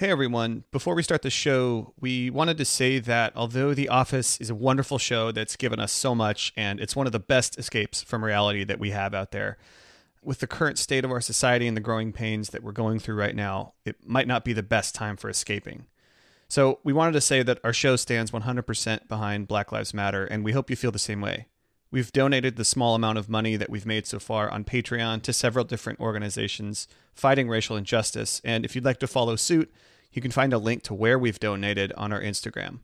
Hey everyone, before we start the show, we wanted to say that although The Office is a wonderful show that's given us so much and it's one of the best escapes from reality that we have out there, with the current state of our society and the growing pains that we're going through right now, it might not be the best time for escaping. So, we wanted to say that our show stands 100% behind Black Lives Matter, and we hope you feel the same way. We've donated the small amount of money that we've made so far on Patreon to several different organizations fighting racial injustice, and if you'd like to follow suit, you can find a link to where we've donated on our Instagram.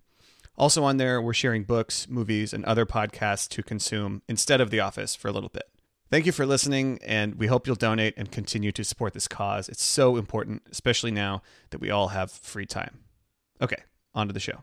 Also, on there, we're sharing books, movies, and other podcasts to consume instead of The Office for a little bit. Thank you for listening, and we hope you'll donate and continue to support this cause. It's so important, especially now that we all have free time. Okay, on to the show.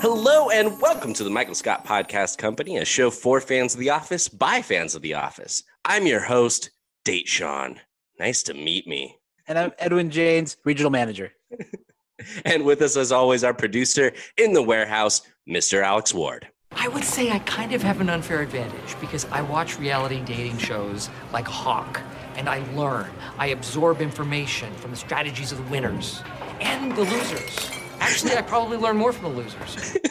Hello and welcome to the Michael Scott Podcast Company, a show for fans of The Office by fans of The Office. I'm your host, Date Sean. Nice to meet me. And I'm Edwin James, regional manager. And with us, as always, our producer in the warehouse, Mr. Alex Ward. I would say I kind of have an unfair advantage because I watch reality dating shows like Hawk and I learn. I absorb information from the strategies of the winners and the losers. Actually, I probably learn more from the losers.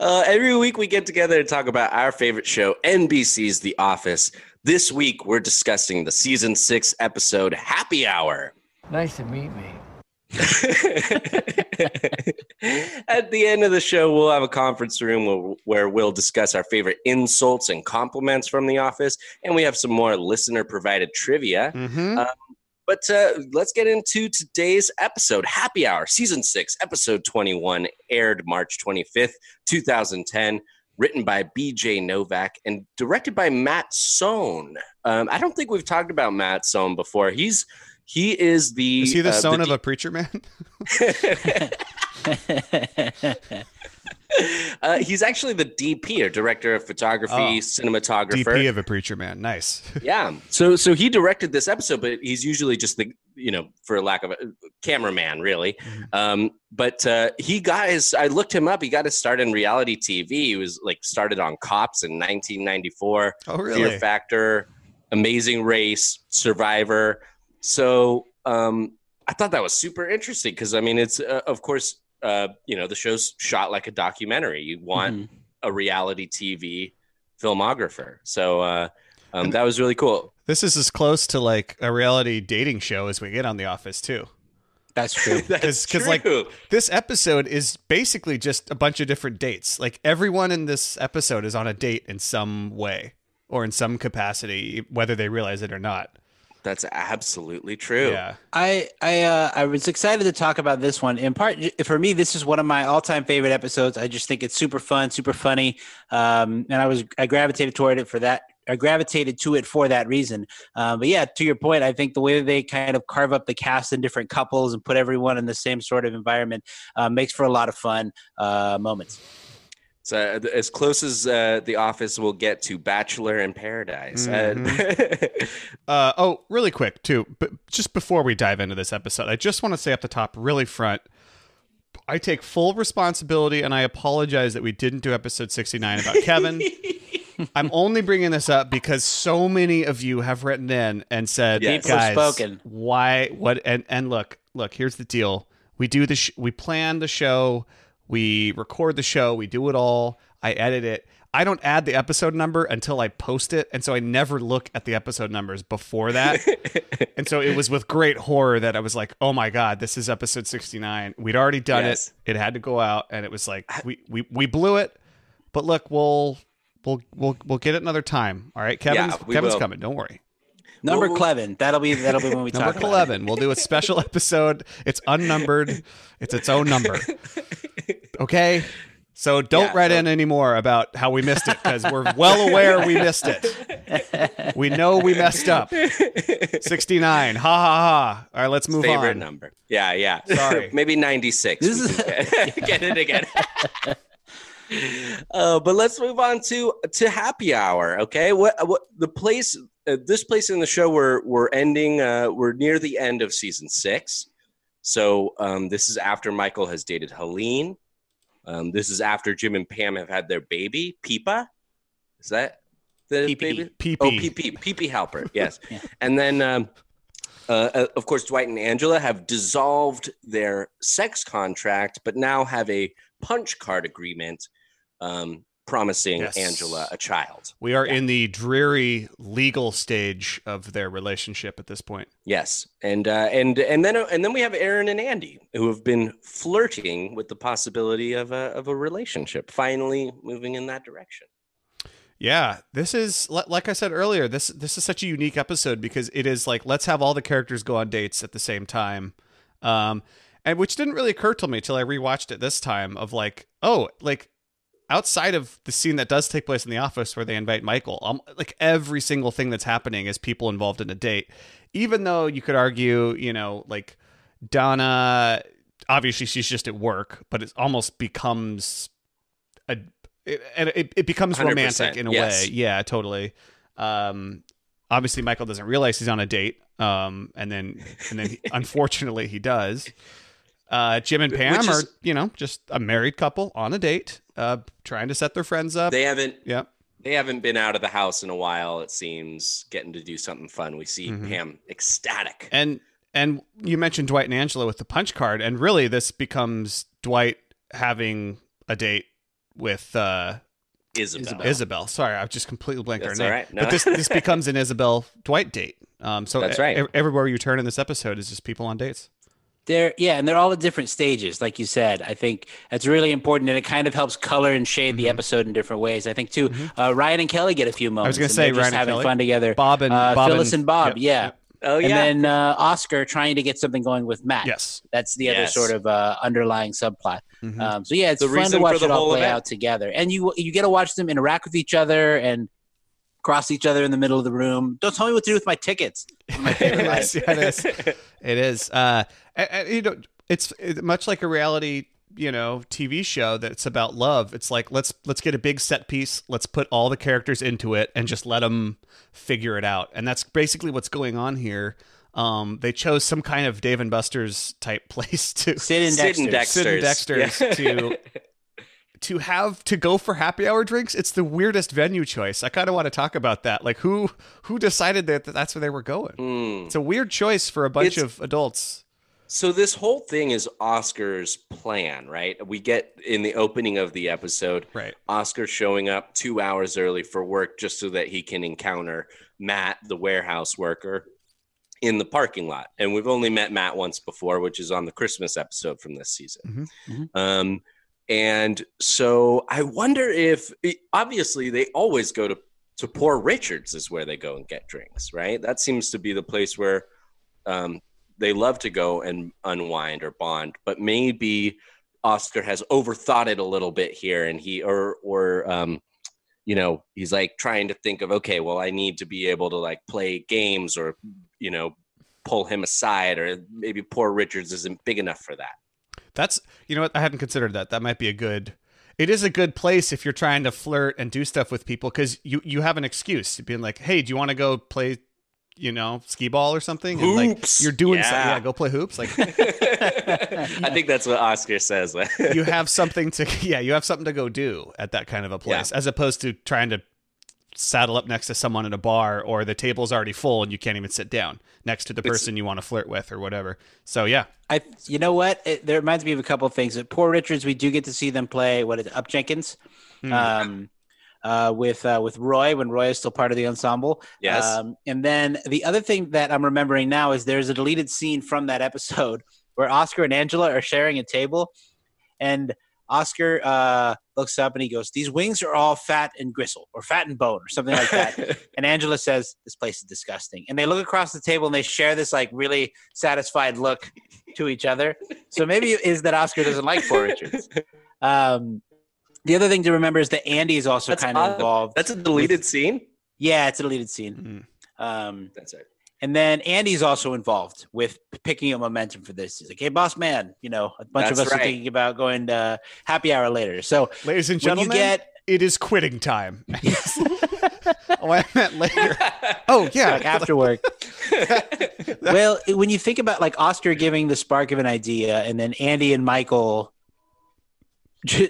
Uh, every week we get together to talk about our favorite show, NBC's The Office. This week we're discussing the season six episode Happy Hour. Nice to meet me. At the end of the show, we'll have a conference room where, where we'll discuss our favorite insults and compliments from The Office, and we have some more listener provided trivia. Mm-hmm. Um, but uh, let's get into today's episode. Happy Hour, Season 6, Episode 21, aired March 25th, 2010, written by BJ Novak and directed by Matt Sohn. Um, I don't think we've talked about Matt Sohn before. He's he is the Is he the uh, son the of a preacher man? uh, he's actually the DP or director of photography, Oh. cinematographer. DP of a preacher man. Nice. yeah. So so he directed this episode, but he's usually just the you know, for lack of a cameraman, really. Mm-hmm. Um, but uh, he got his. I looked him up. He got his start in reality TV. He was like started on Cops in 1994. Oh, Fear really? Factor, Amazing Race, Survivor. So um, I thought that was super interesting because I mean, it's uh, of course uh, you know the show's shot like a documentary. You want Mhm. a reality TV filmographer. So uh, um, that was really cool. This is as close to like a reality dating show as we get on The Office, too. That's true. That's 'cause, like. This episode is basically just a bunch of different dates. Like everyone in this episode is on a date in some way or in some capacity, whether they realize it or not. That's absolutely true. Yeah. I I uh, I was excited to talk about this one. In part, for me, this is one of my all-time favorite episodes. I just think it's super fun, super funny, um, and I was I gravitated toward it for that. I gravitated to it for that reason. Uh, but yeah, to your point, I think the way that they kind of carve up the cast in different couples and put everyone in the same sort of environment uh, makes for a lot of fun uh, moments. So uh, as close as uh, the office will get to Bachelor in Paradise. Uh, Uh, oh, really quick too, but just before we dive into this episode, I just want to say up the top, really front, I take full responsibility, and I apologize that we didn't do episode sixty nine about Kevin. I'm only bringing this up because so many of you have written in and said, Yes. "Guys, spoken. why? What?" And and look, look. Here's the deal: we do the sh- we plan the show, we record the show, we do it all. I edit it. I don't add the episode number until I post it, and so I never look at the episode numbers before that. and so it was with great horror that I was like, "Oh my god, this is episode 69. We'd already done Yes. it. It had to go out, and it was like we we we blew it. But look, we'll we'll we'll we'll get it another time. All right, Kevin's Yeah, Kevin's will. coming. Don't worry. Number eleven. That'll be that'll be when we Number talk Number eleven. We'll do a special episode. It's unnumbered. It's its own number. Okay. So don't Yeah, write so- in anymore about how we missed it because we're well aware we missed it. We know we messed up. 69. Ha ha ha. All right, let's move favorite on. number. Yeah, yeah. Sorry. Maybe 96. This is- get, get it again. uh, but let's move on to to happy hour. Okay, what what the place? Uh, this place in the show we're we're ending. Uh, we're near the end of season six. So um, this is after Michael has dated Helene. Um, this is after Jim and Pam have had their baby, Peepa. Is that the Pee-pee. baby? Pee Oh, pee. PP, PP helper. Yes. Yeah. And then, um, uh, uh, of course, Dwight and Angela have dissolved their sex contract, but now have a punch card agreement um, promising Yes. Angela a child. We are Yeah. in the dreary legal stage of their relationship at this point. Yes, and uh, and and then and then we have Erin and Andy who have been flirting with the possibility of a of a relationship, finally moving in that direction. Yeah, this is like I said earlier. This this is such a unique episode because it is like let's have all the characters go on dates at the same time, um, and which didn't really occur to me till I rewatched it this time. Of like, oh, like outside of the scene that does take place in the office where they invite Michael, um, like every single thing that's happening is people involved in a date. Even though you could argue, you know, like Donna, obviously she's just at work, but it almost becomes a it, and it, it becomes romantic in a yes. way. Yeah, totally. Um, obviously Michael doesn't realize he's on a date. Um, and then and then he, unfortunately he does. Uh, Jim and Pam Which are you know just a married couple on a date, uh, trying to set their friends up. They haven't yeah, they haven't been out of the house in a while. It seems getting to do something fun. We see Mhm. Pam ecstatic. and and you mentioned Dwight and Angela with the punch card, and really this becomes Dwight having a date with uh, Isabel. Isabel. Isabel. Sorry, I've just completely blanked That's her name. right. No. But this this becomes an Isabel Dwight date. Um, so That's e- right. ev- everywhere you turn in this episode is just people on dates. They're yeah, and they're all at different stages, like you said. I think that's really important, and it kind of helps color and shade the episode in different ways. I think too. Uh, Ryan and Kelly get a few moments. I was gonna say just Ryan and having Kelly. fun together. Bob and uh, Bob Phyllis and, Bob, yep, yeah. yep. Oh yeah. And then uh, Oscar trying to get something going with Matt. Yes. That's the other sort of uh, underlying subplot. Mhm. Um, so yeah, it's The fun to watch it all play event. out together, and you you get to watch them interact with each other and cross each other in the middle of the room. Don't tell me what to do with my tickets. it is. Yeah, it is. It is. Uh, and, and, you know, it's it, much like a reality, you know, TV show that's about love. It's like let's let's get a big set piece. Let's put all the characters into it and just let them figure it out. And that's basically what's going on here. Um, they chose some kind of Dave and Buster's type place to Sid and Sid and Dexter. Sid and Dexter's. Dexter's Yeah. to to have to go for happy hour drinks. It's the weirdest venue choice. I kind of want to talk about that. Like who who decided that that's where they were going? Hmm. It's a weird choice for a bunch It's- of adults. So this whole thing is Oscar's plan, right? We get in the opening of the episode, Right. Oscar showing up two hours early for work just so that he can encounter Matt, the warehouse worker, in the parking lot. And we've only met Matt once before, which is on the Christmas episode from this season. Mhm. Mhm. Um, and so I wonder if obviously they always go to to Poor Richards is where they go and get drinks, right? That seems to be the place where um, they love to go and unwind or bond. But maybe Oscar has overthought it a little bit here, and he or or um, you know he's like trying to think of okay, well I need to be able to like play games or you know pull him aside, or maybe Poor Richards isn't big enough for that. That's you know what I hadn't considered that. That might be a good. It is a good place if you're trying to flirt and do stuff with people because you you have an excuse. Being like, hey, do you want to go play, you know, skee ball or something? And like Hoops. you're doing Yeah. something. Yeah, go play hoops. Like I think that's what Oscar says. you have something to yeah you have something to go do at that kind of a place as opposed to trying to saddle up next to someone in a bar or the table's already full and you can't even sit down next to the It's- person you want to flirt with or whatever so yeah I, you know what? It, there reminds me of a couple of things. At Poor Richards, we do get to see them play what is it, Up Jenkins, Hmm. um, uh, with uh, with Roy when Roy is still part of the ensemble. Yes. Um, and then the other thing that I'm remembering now is there's a deleted scene from that episode where Oscar and Angela are sharing a table, and Oscar uh, looks up and he goes, "These wings are all fat and gristle, or fat and bone, or something like that." And Angela says, "This place is disgusting." And they look across the table and they share this like really satisfied look to each other. So maybe it is that Oscar doesn't like Poor Richards. Um, The other thing to remember is that Andy is also That's kind odd. of involved. That's a deleted scene. yeah, it's a deleted scene. Mm. Um, That's it. And then Andy's also involved with picking up momentum for this. He's like, "Hey, boss man, you know, a bunch That's of us right. are thinking about going to happy hour later." So Ladies and when you gentlemen, get it is quitting time. oh, I meant later. Oh yeah, like after work. well, when you think about like Oscar giving the spark of an idea, and then Andy and Michael j-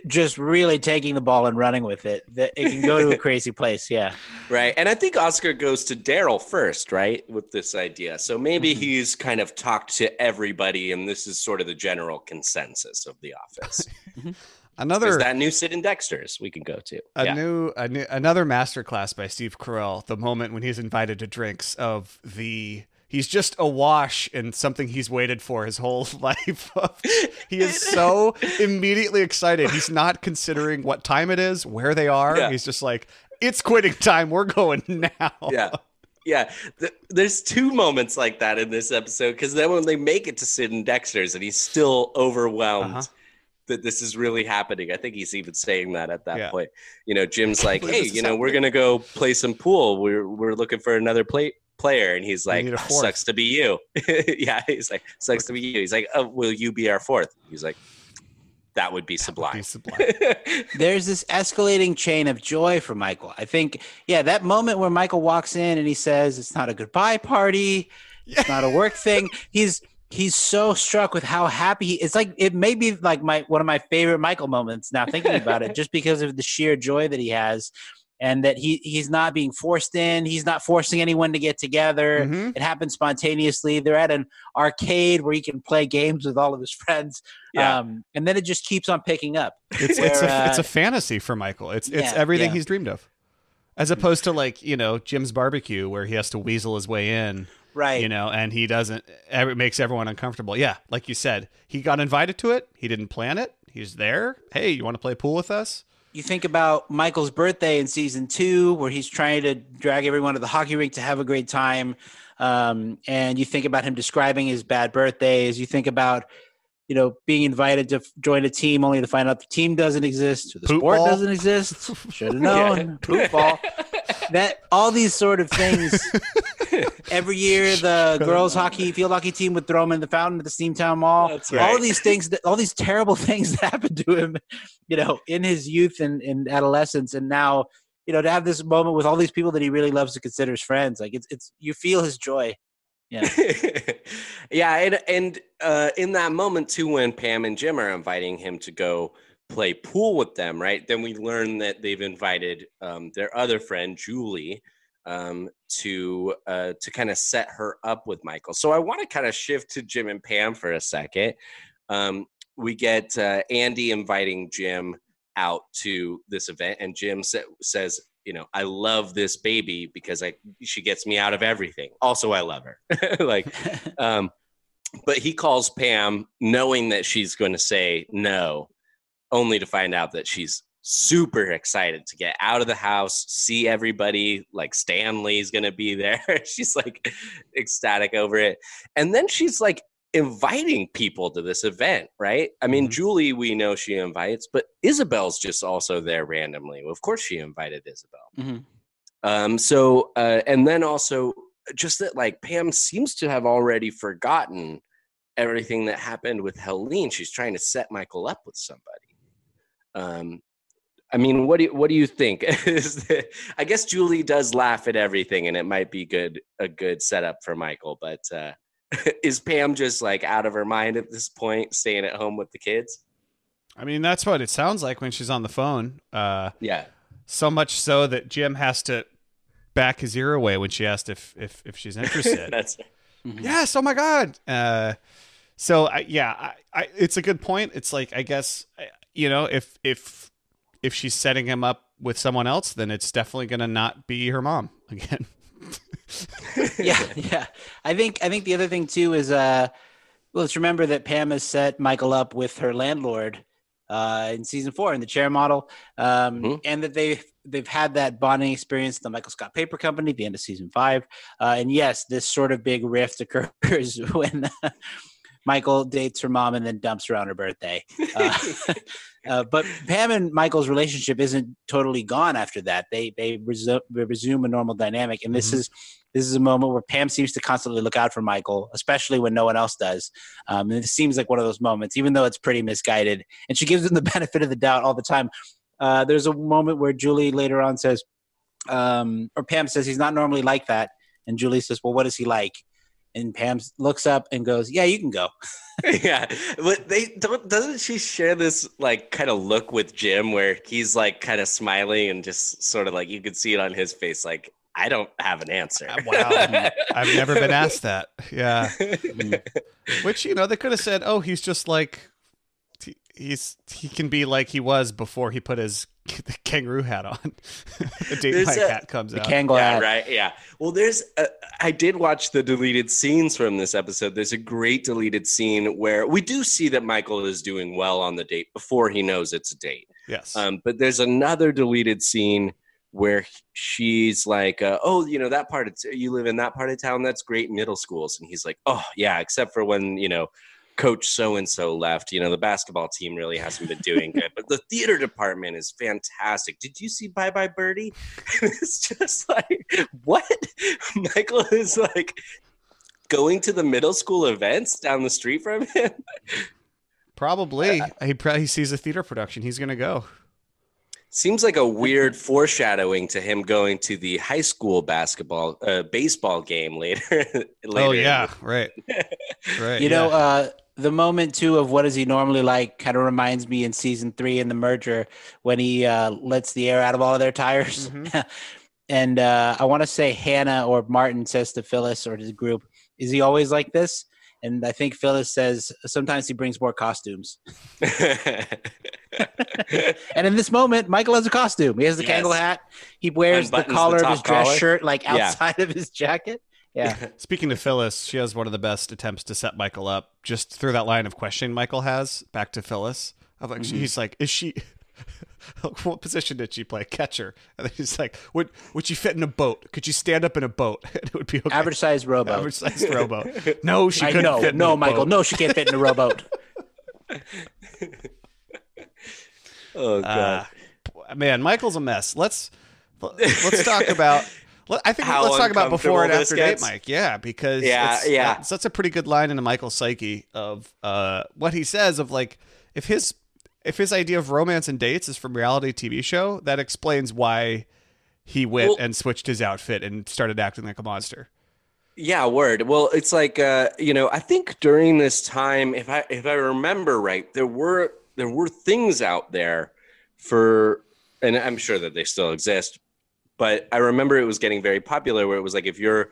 just really taking the ball and running with it, that it can go to a crazy place. Yeah, Right. And I think Oscar goes to Darryl first, right, with this idea. So maybe Mhm. he's kind of talked to everybody, and this is sort of the general consensus of the office. another Is that new Sid and Dexter's we can go to? a yeah. new, a new another masterclass by Steve Carell. The moment when he's invited to drinks of the he's just awash in something he's waited for his whole life. he is so immediately excited. He's not considering what time it is, where they are. Yeah. He's just like, it's quitting time. We're going now. yeah. Yeah, Th- there's two moments like that in this episode because then when they make it to Sid and Dexter's and he's still overwhelmed Uh-huh. that this is really happening. I think he's even saying that at that Yeah. point. You know, Jim's like, "Hey, you know, we're gonna go play some pool. We're we're looking for another play player," and he's like, "Oh, "Sucks to be you." yeah, he's like, "Sucks to be you." He's like, oh, "Will you be our fourth? He's like, "That would be Be sublime." sublime. there's this escalating chain of joy for Michael. I think, yeah, that moment where Michael walks in and he says, "It's not a goodbye party, it's not a work thing." He's he's so struck with how happy he it's like it may be like my one of my favorite Michael moments now thinking about it just because of the sheer joy that he has and that he he's not being forced in he's not forcing anyone to get together Mhm. it happens spontaneously they're at an arcade where he can play games with all of his friends Yeah. um, and then it just keeps on picking up It's Where, it's a it's uh, a fantasy for Michael. It's it's yeah, everything yeah. he's dreamed of, as opposed to like you know Jim's barbecue where he has to weasel his way in, right you know, and he doesn't. It makes everyone uncomfortable. Yeah, like you said, he got invited to it. He didn't plan it. He's there. Hey, you want to play pool with us? You think about Michael's birthday in season two, where he's trying to drag everyone to the hockey rink to have a great time. Um, and you think about him describing his bad birthdays. You think about, you know, being invited to f- join a team only to find out the team doesn't exist, or the Poop sport ball. doesn't exist. Should have known. Poop ball. That all these sort of things. Every year, the girls' hockey field hockey team would throw him in the fountain at the Steamtown Mall. That's All right. of these things, that, all these terrible things that happened to him, you know, in his youth and, and adolescence, and now, you know, to have this moment with all these people that he really loves to consider his friends, like it's it's you feel his joy. Yeah, yeah, and and uh, in that moment too, when Pam and Jim are inviting him to go play pool with them, right? Then we learn that they've invited um, their other friend Julie um, to uh, to kind of set her up with Michael. So I want to kind of shift to Jim and Pam for a second. Um, we get uh, Andy inviting Jim out to this event, and Jim sa- says, "You know, I love this baby because I she gets me out of everything. Also, I love her. like, um, but he calls Pam knowing that she's going to say no, only to find out that she's super excited to get out of the house, see everybody. Like Stanley's going to be there. she's like ecstatic over it, and then she's like inviting people to this event, right? I mean, Mhm. Julie, we know she invites, but Isabel's just also there randomly. Of course, she invited Isabel. Mhm. Um, so, uh, and then also just that, like, Pam seems to have already forgotten everything that happened with Helene. She's trying to set Michael up with somebody. Um, I mean, what do you, what do you think? I guess Julie does laugh at everything, and it might be good a good setup for Michael. But uh, is Pam just like out of her mind at this point, staying at home with the kids? I mean, that's what it sounds like when she's on the phone. Uh, Yeah, so much so that Jim has to back his ear away when she asked if if, if she's interested. that's yes oh my god uh so I, yeah I, I it's a good point it's like i guess you know if if if she's setting him up with someone else then it's definitely gonna not be her mom again yeah, yeah. I think I think the other thing too is uh, well, let's remember that Pam has set Michael up with her landlord uh, in season four in the chair model, um, Mhm. and that they've they've had that bonding experience at the Michael Scott Paper Company at the end of season five. Uh, and yes, this sort of big rift occurs when Michael dates her mom and then dumps her on her birthday. Uh, uh, but Pam and Michael's relationship isn't totally gone after that. They they resume, resume a normal dynamic, and this Mhm. is this is a moment where Pam seems to constantly look out for Michael, especially when no one else does. Um, and it seems like one of those moments, even though it's pretty misguided. And she gives him the benefit of the doubt all the time. Uh, there's a moment where Julie later on says, um, or Pam says he's not normally like that, and Julie says, "Well, what is he like?" And Pam looks up and goes, "Yeah, you can go." yeah, but they don't. Doesn't she share this like kind of look with Jim, where he's like kind of smiling and just sort of like you could see it on his face, like I don't have an answer. Uh, wow. I've never been asked that. Yeah. Which, you know, they could have said, oh, he's just like, he's, he can be like he was before he put his kangaroo hat on. the date There's night a- hat comes The out. Kangol yeah, hat. right. Yeah. Well, there's. A, I did watch the deleted scenes from this episode. There's a great deleted scene where we do see that Michael is doing well on the date before he knows it's a date. yes. Um, but there's another deleted scene where she's like, uh, "Oh, you know that part of t- you live in that part of town. That's great middle schools." And he's like, "Oh, yeah, except for when you know." Coach so and so left. You know, the basketball team really hasn't been doing good, but the theater department is fantastic. Did you see Bye Bye Birdie? it's just like, what? Michael is like going to the middle school events down the street from him. Probably. He probably sees a theater production. He's going to go. Seems like a weird foreshadowing to him going to the high school basketball, uh, baseball game later. later oh, yeah. Right. Right. You know, uh, the moment too of what is he normally like kind of reminds me in season three in the merger when he uh, lets the air out of all of their tires. Mm-hmm. and uh, I want to say Hannah or Martin says to Phyllis or to the group, "Is he always like this?" And I think Phyllis says sometimes he brings more costumes. And in this moment, Michael has a costume. He has the Yes. Kangol hat. He wears the Unbuttons the collar of his dress collar. shirt like Yeah. outside of his jacket. Yeah. Speaking to Phyllis, she has one of the best attempts to set Michael up just through that line of questioning Michael has back to Phyllis. Of like, he's like, is she? what position did she play? Catcher. And then he's like, would would she fit in a boat? Could you stand up in a boat? It would be okay. Average size rowboat. Average sized rowboat. No, she I couldn't know. fit. in No, a Michael. boat. No, she can't fit in a rowboat. oh god. Uh, man, Michael's a mess. Let's let's talk about. I think let's talk about before and after date. Mike. Yeah, because Yeah, it's, yeah. that's, that's a pretty good line into Michael's psyche of uh, what he says of like if his if his idea of romance and dates is from reality TV show, that explains why he went Well- and switched his outfit and started acting like a monster. Yeah, word. Well, it's like uh, you know, I think during this time, if I if I remember right, there were there were things out there for, and I'm sure that they still exist, but I remember it was getting very popular where it was like if you're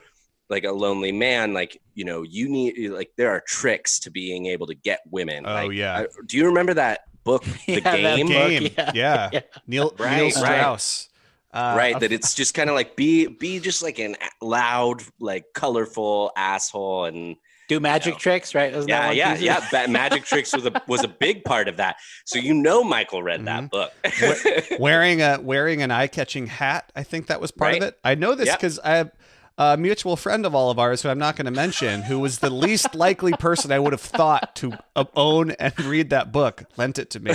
like a lonely man, like you know, you need like there are tricks to being able to get women. Oh, Like, yeah. I- do you remember that book, The Yeah, that Game? book. Yeah. yeah, Yeah. Neil Right, Neil right. Strauss. Uh, right that it's just kind of like be be just like an loud like colorful asshole and Do magic No. tricks, right? Wasn't that yeah one yeah piece yeah Ba- magic tricks was a was a big part of that so you know michael read that book wearing a wearing an eye catching hat. I think that was part of it. I know this Yep. because I have a mutual friend of all of ours who I'm not going to mention, who was the least likely person I would have thought to uh, own and read that book, lent it to me,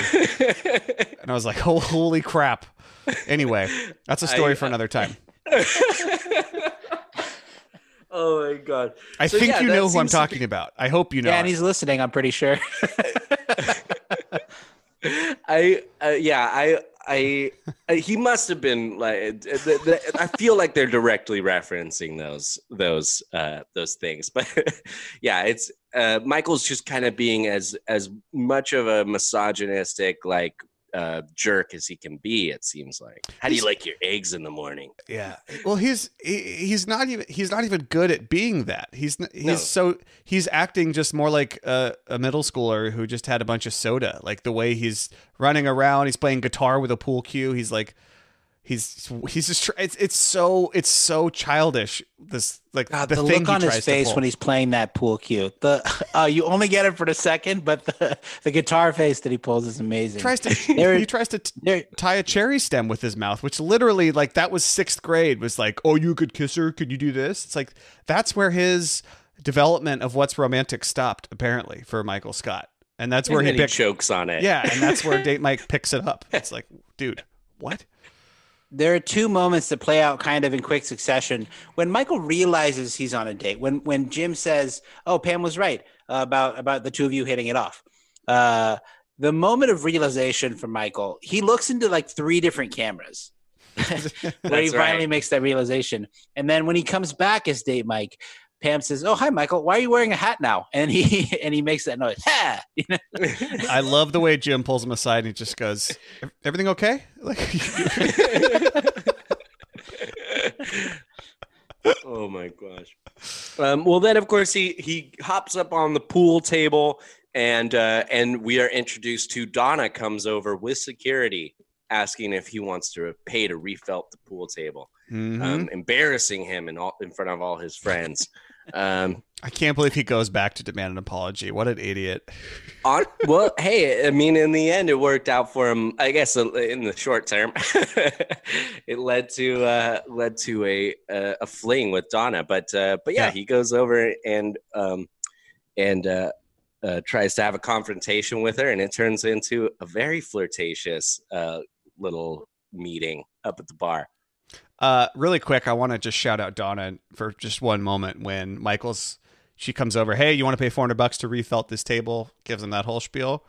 and I was like, oh, holy crap. Anyway, that's a story I- for another time. oh my god I So, think yeah, you know who I'm seems to talking about. I hope you know. Yeah, and he's listening. I'm pretty sure. i uh, yeah i I, I he must have been like th- th- I feel like they're directly referencing those those uh those things but yeah it's uh Michael's just kind of being as as much of a misogynistic like uh jerk as he can be it seems like how do you He's- like your eggs in the morning Yeah. Well, he's he, he's not even he's not even good at being that. He's he's No. so he's acting just more like a, a middle schooler who just had a bunch of soda. Like the way he's running around, he's playing guitar with a pool cue. He's like he's he's just tr- it's it's so it's so childish. This like God, the, the, thing look he on his face when he's playing that pool cue. The uh, you only get it for the second, but the, the guitar face that he pulls is amazing. he tries to There- he tries to t- there- tie a cherry stem with his mouth, which literally like that was sixth grade was like, oh, you could kiss her, could you do this? It's like that's where his development of what's romantic stopped apparently for Michael Scott, and that's where and he then he chokes on it. yeah, and that's where Date Mike picks it up. It's like, dude, what? There are two moments that play out kind of in quick succession when michael realizes he's on a date when when jim says oh pam was right about about the two of you hitting it off uh, the moment of realization for michael he looks into like three different cameras where he finally right. makes that realization and then when he comes back as date mike pam says oh hi michael why are you wearing a hat now and he and he makes that noise ha! You know? I love the way Jim pulls him aside and he just goes, "Everything okay?" Like, oh my gosh. Um, well, then of course he he hops up on the pool table, and uh, and we are introduced to Donna comes over with security, asking if he wants to pay to refelt the pool table, Mhm. um, embarrassing him in all in front of all his friends. Um, I can't believe he goes back to demand an apology. What an idiot! on well, hey, I mean, in the end, it worked out for him. I guess uh, in the short term, it led to uh, led to a a, a fling with Donna. But uh, but yeah, Yeah. he goes over and um, and uh, uh, tries to have a confrontation with her, and it turns into a very flirtatious uh, little meeting up at the bar. Uh, really quick, I want to just shout out Donna for just one moment when Michael's she comes over. Hey, you want to pay four hundred bucks to refelt this table? Gives him that whole spiel,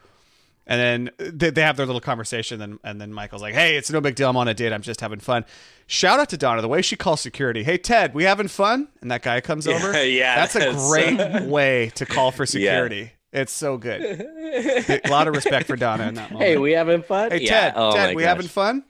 and then they, they have their little conversation. And and then Michael's like, Hey, it's no big deal. I'm on a date. I'm just having fun. Shout out to Donna the way she calls security. Hey, Ted, we having fun? And that guy comes over. yeah, That's a great way to call for security. It's so good. A lot of respect for Donna in that moment. Hey, we having fun? Hey Yeah. Ted, Oh Ted, we gosh. having fun?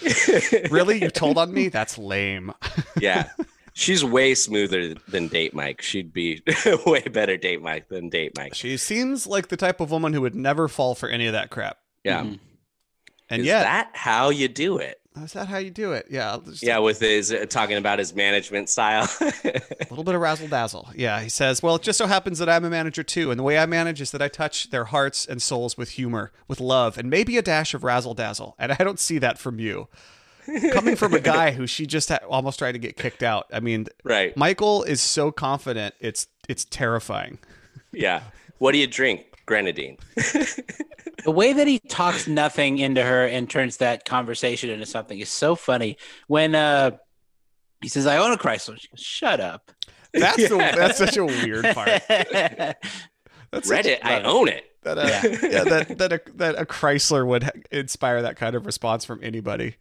really? You told on me? That's lame. yeah. She's way smoother than Date Mike. She'd be way better Date Mike than Date Mike. She seems like the type of woman who would never fall for any of that crap. Yeah. Mhm. And Is yet, that how you do it? Is that how you do it? Yeah, just- Yeah, with his uh, talking about his management style. a little bit of razzle dazzle. Yeah, he says, "Well, it just so happens that I'm a manager too, and the way I manage is that I touch their hearts and souls with humor, with love, and maybe a dash of razzle dazzle. And I don't see that from you." Coming from a guy who she just ha- almost tried to get kicked out. I mean, right. Michael is so confident; it's it's terrifying. Yeah. What do you drink? Grenadine. the way that he talks nothing into her and turns that conversation into something is so funny. When uh, he says, "I own a Chrysler," she goes, "Shut up." That's the, Yeah. that's such a weird part. That's such- Reddit, I own it. that uh, yeah. that that a, that a Chrysler would inspire that kind of response from anybody.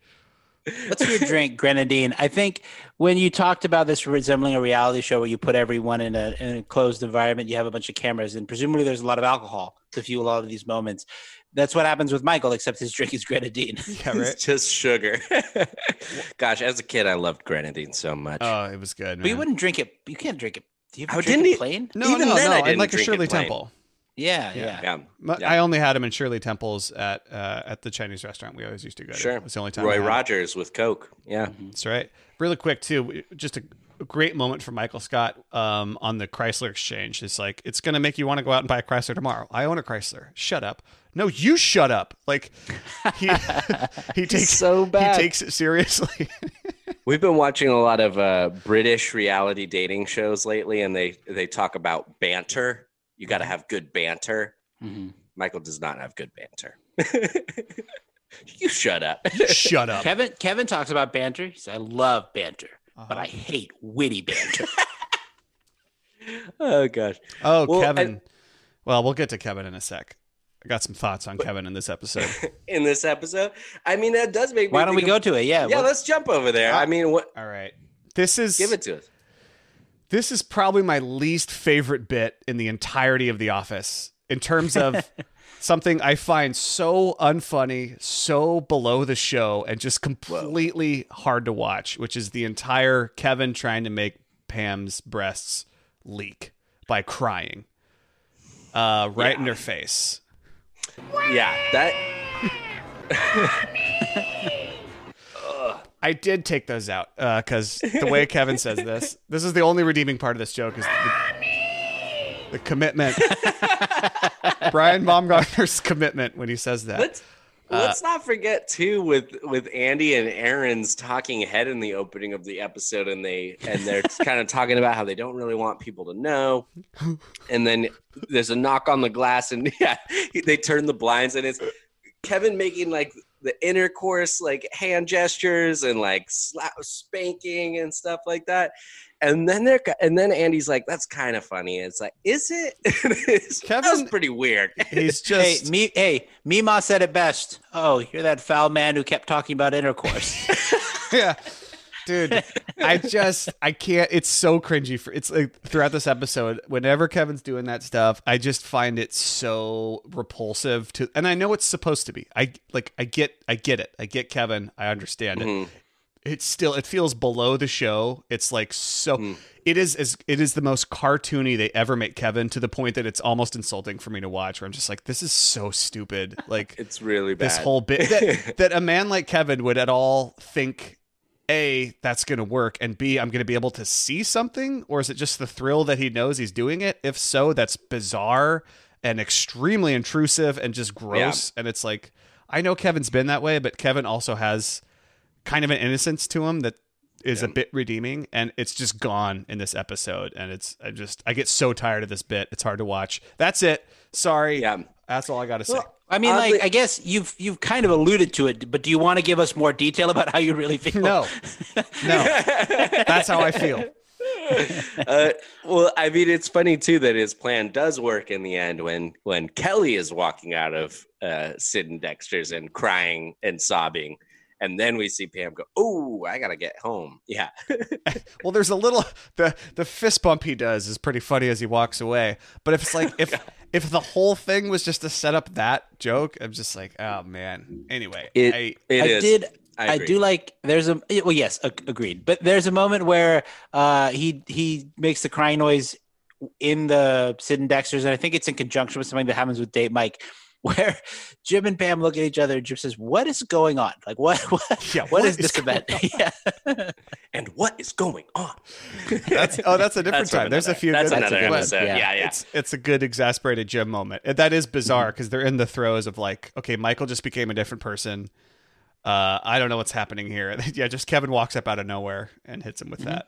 What's your drink, grenadine? I think when you talked about this resembling a reality show where you put everyone in a, in a closed environment, you have a bunch of cameras, and presumably there's a lot of alcohol to fuel all of these moments. That's what happens with Michael, except his drink is grenadine. Yeah, right. It's just sugar. Gosh, as a kid, I loved grenadine so much. Oh, it was good. But you wouldn't drink it. You can't drink it. Do you ever Oh, drink didn't it plain? no, even no, then no. I I'm didn't like a drink it Shirley plain. Temple. Yeah, Yeah. yeah. yeah. My- Yeah. I only had him in Shirley Temple's at uh, at the Chinese restaurant we always used to go to. Sure. It's the only time. Roy. Rogers with Coke. Yeah. That's right. Really quick too, just a, a great moment for Michael Scott um, on the Chrysler exchange. It's like it's going to make you want to go out and buy a Chrysler tomorrow. I own a Chrysler. Shut up. No, you shut up. Like he he takes so bad. He takes it seriously. We've been watching a lot of uh, British reality dating shows lately, and they they talk about banter. You got to have good banter. Mhm. Michael does not have good banter. you shut up. shut up. Kevin Kevin talks about banter. He says, "I love banter, but Uh-huh. I hate witty banter." oh gosh. Oh, Well, Kevin. well, we'll get to Kevin in a sec. I got some thoughts on Kevin in this episode. In this episode, I mean that does make. me Why don't we think go of- to it? Yeah. Yeah, what- let's jump over there. I mean, what? All right. This is Give it to us. This is probably my least favorite bit in the entirety of The Office in terms of something I find so unfunny, so below the show, and just completely hard to watch, which is the entire Kevin trying to make Pam's breasts leak by crying uh, right in her face. Yeah, that. I did take those out uh, because the way Kevin says this, this is the only redeeming part of this joke is the, the commitment. Brian Baumgartner's commitment when he says that. Let's uh, Let's not forget too with with Andy and Erin's talking head in the opening of the episode, and they and they're kind of talking about how they don't really want people to know, and then there's a knock on the glass, and yeah, they turn the blinds, and it's Kevin making like the intercourse like hand gestures and like slap spanking and stuff like that. And then they're and then Andy's like, "That's kind of funny." It's like, is it? It's- that was pretty weird. He's just Hey, just me, hey, Mima said it best. Oh, you're that foul man who kept talking about intercourse. yeah. Dude, I just I can't it's so cringy for it's like throughout this episode, whenever Kevin's doing that stuff, I just find it so repulsive to and I know it's supposed to be. I like I get I get it. I get Kevin. I understand it. Mhm. It's still it feels below the show. It's like so Mm. it is as it is the most cartoony they ever make Kevin to the point that it's almost insulting for me to watch where I'm just like this is so stupid. Like It's really bad. this whole bit that, that a man like Kevin would at all think a that's going to work and b I'm going to be able to see something? Or is it just the thrill that he knows he's doing it? If so that's bizarre and extremely intrusive and just gross and it's like I know Kevin's been that way but Kevin also has kind of an innocence to him that is a bit redeeming and it's just gone in this episode and it's I just I get so tired of this bit. It's hard to watch. That's it. Sorry. Yeah. that's all I got to say. Well, I mean, Oddly- like, I guess you've you've kind of alluded to it, but do you want to give us more detail about how you really feel? no. No. That's how I feel. Uh, well, I mean, it's funny too that his plan does work in the end when when Kelly is walking out of uh, Sid and Dexter's and crying and sobbing, and then we see Pam go, "Oh, I gotta get home." Yeah, Well, there's a little the the fist bump he does is pretty funny as he walks away. But if it's like if if the whole thing was just to set up that joke, I'm just like, oh man. Anyway, it I, it I is. did. I I, do like. There's a well, yes, ag- agreed. But there's a moment where uh, he he makes the crying noise in the Sid and Dexter's, and I think it's in conjunction with something that happens with Date Mike, where Jim and Pam look at each other, and Jim says, "What is going on? Like what? What, Yeah, what what is is this event?" yeah. And what is going on? that's oh that's a different That's time. There's a few. That's good- another episode. Yeah. Yeah, yeah. It's it's a good exasperated Jim moment. That is bizarre Mm-hmm. because they're in the throes of like, okay, Michael just became a different person. Uh, I don't know what's happening here. yeah, just Kevin walks up out of nowhere and hits him with Mm-hmm. that.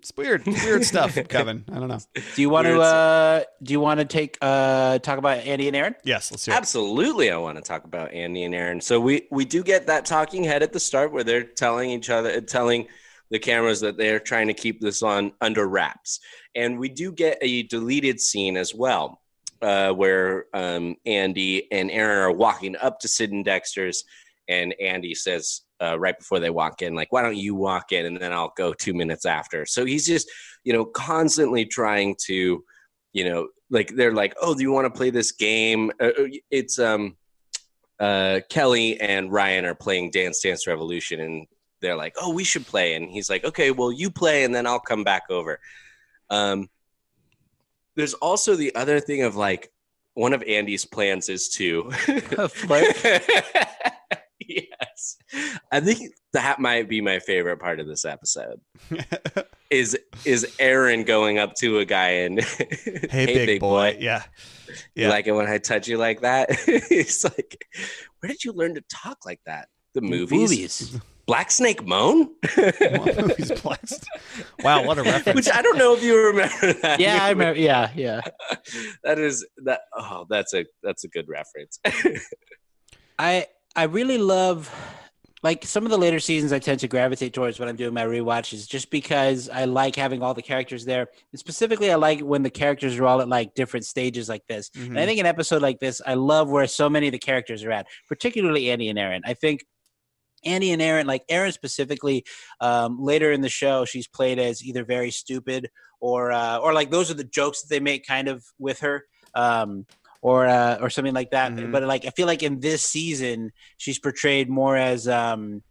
It's weird, weird stuff, Kevin. I don't know. Do you want to Weird uh, do you want to take uh, talk about Andy and Erin? Yes, let's hear it. Absolutely, I want to talk about Andy and Erin. So we we do get that talking head at the start where they're telling each other, telling the cameras that they're trying to keep this on under wraps, and we do get a deleted scene as well, uh, where um, Andy and Erin are walking up to Sid and Dexter's, and Andy says uh, right before they walk in, like, "Why don't you walk in, and then I'll go two minutes after." So he's just, you know, constantly trying to you know like they're like oh do you want to play this game uh, uh, it's um uh kelly and ryan are playing dance dance revolution and they're like oh we should play and he's like okay well you play and then i'll come back over um there's also the other thing of like one of andy's plans is to? yes i think that might be my favorite part of this episode is is Erin going up to a guy and hey, big, boy. Yeah. You like it when I touch you like that? He's like, where did you learn to talk like that? The movies? Movies. Black Snake Moan? Movie's blessed? Wow, what a reference. Which I don't know if you remember that. Yeah, I remember. Yeah, yeah. that is that oh that's a that's a good reference. I I really love like some of the later seasons I tend to gravitate towards when I'm doing my rewatches just because I like having all the characters there. And specifically I like when the characters are all at like different stages like this. Mhm. And I think an episode like this, I love where so many of the characters are at, particularly Andy and Erin. I think Andy and Erin, like Erin specifically, um, later in the show, she's played as either very stupid or uh, or like those are the jokes that they make kind of with her. Um, or uh, or something like that. Mhm. But like I feel like in this season she's portrayed more as um,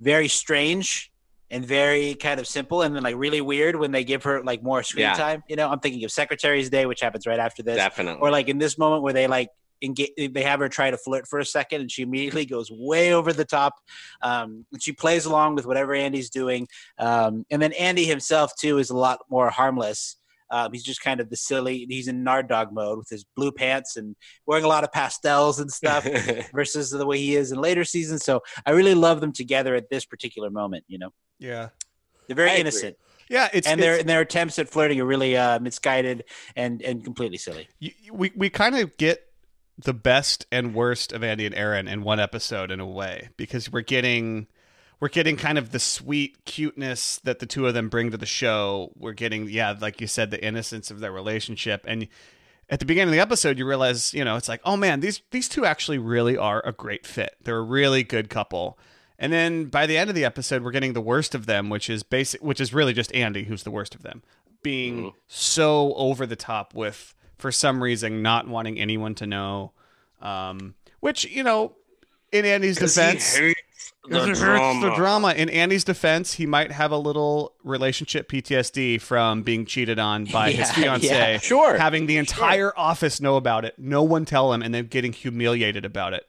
very strange and very kind of simple and then like really weird when they give her like more screen Yeah. time. You know, I'm thinking of Secretary's Day, which happens right after this, Definitely. or like in this moment where they like engage, they have her try to flirt for a second and she immediately goes way over the top. Um, and she plays along with whatever Andy's doing. Um, and then Andy himself too is a lot more harmless. Um, he's just kind of the silly. He's in Nard Dog mode with his blue pants and wearing a lot of pastels and stuff versus the way he is in later seasons. So I really love them together at this particular moment. You know, Yeah. they're very I agree. innocent, Yeah, it's and it's- their and their attempts at flirting are really uh, misguided and and completely silly. you, we we kind of get the best and worst of Andy and Erin in one episode in a way because we're getting we're getting kind of the sweet cuteness that the two of them bring to the show. We're getting yeah, like you said, the innocence of their relationship and. At the beginning of the episode, you realize, you know, it's like, oh man, these these two actually really are a great fit. They're a really good couple. And then by the end of the episode, we're getting the worst of them, which is basic, which is really just Andy, who's the worst of them, being so over the top with, for some reason, not wanting anyone to know. Um, which you know, in Andy's defense, the it hurts the drama. In Andy's defense, he might have a little relationship PTSD from being cheated on by his Yeah, fiance. yeah. Sure. having the entire office know about it, no one tell him, and then getting humiliated about it.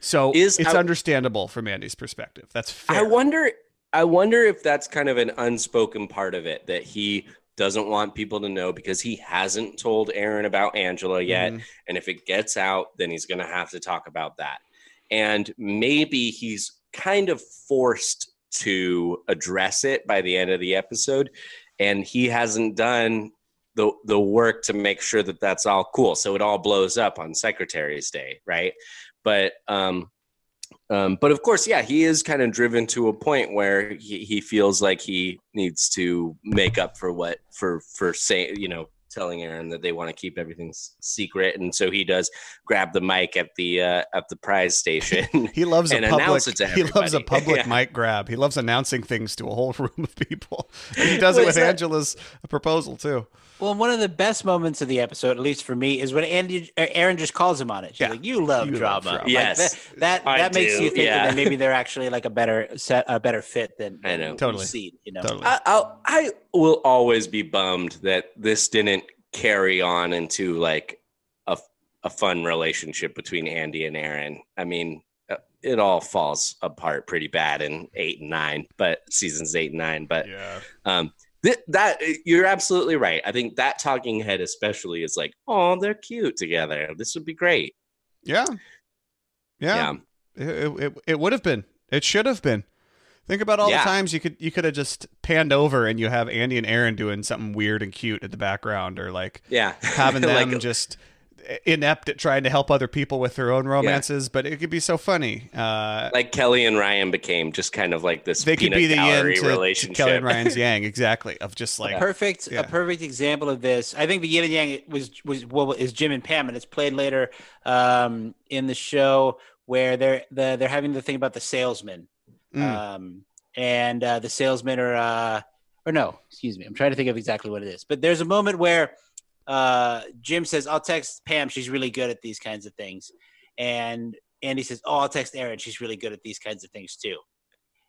So Is- it's I- understandable from Andy's perspective. That's fair. I wonder. I wonder if that's kind of an unspoken part of it that he doesn't want people to know because he hasn't told Erin about Angela yet, Mhm. and if it gets out, then he's going to have to talk about that. And maybe he's kind of forced to address it by the end of the episode, and he hasn't done the the work to make sure that that's all cool. So it all blows up on Secretary's Day, right? But um, um, but of course, yeah, he is kind of driven to a point where he, he feels like he needs to make up for what for for saying you know telling Erin that they want to keep everything secret, and so he does grab the mic at the uh, at the prize station. He loves a and public. announce it to he loves a public Yeah. mic grab. He loves announcing things to a whole room of people. And he does it with that- Angela's proposal too. Well, one of the best moments of the episode, at least for me, is when Andy er, Erin just calls him on it. She's Yeah. like, "You love You love drama." drama. Like, Yes, that that, that makes do, you think yeah. that maybe they're actually like a better set, a better fit than I know. Totally. seen, you know, Totally. I, I'll, I will always be bummed that this didn't carry on into like a, a fun relationship between Andy and Erin. I mean, uh, it all falls apart pretty bad in eight and nine, but seasons eight and nine. But Yeah. um, th- that you're absolutely right. I think that talking head especially is like, oh, they're cute together. This would be great. Yeah. Yeah. It, it, it would have been. It should have been. Think about all Yeah. the times you could you could have just panned over and you have Andy and Erin doing something weird and cute at the background or like yeah, having them Like, just inept at trying to help other people with their own romances, but it could be so funny. Uh, like Kelly and Ryan became just kind of like this. they could be the yin gallery to, to. Kelly and Ryan's yang, exactly. Of just like a perfect Yeah. a perfect example of this. I think the yin and yang was was what is Jim and Pam, and it's played later um, in the show where they're the, they're having the thing about the salesman, Mm. um, and uh, the salesmen are uh, or no, excuse me, I'm trying to think of exactly what it is. But there's a moment where uh, Jim says, "I'll text Pam. She's really good at these kinds of things," and Andy says, "Oh, I'll text Erin. She's really good at these kinds of things too."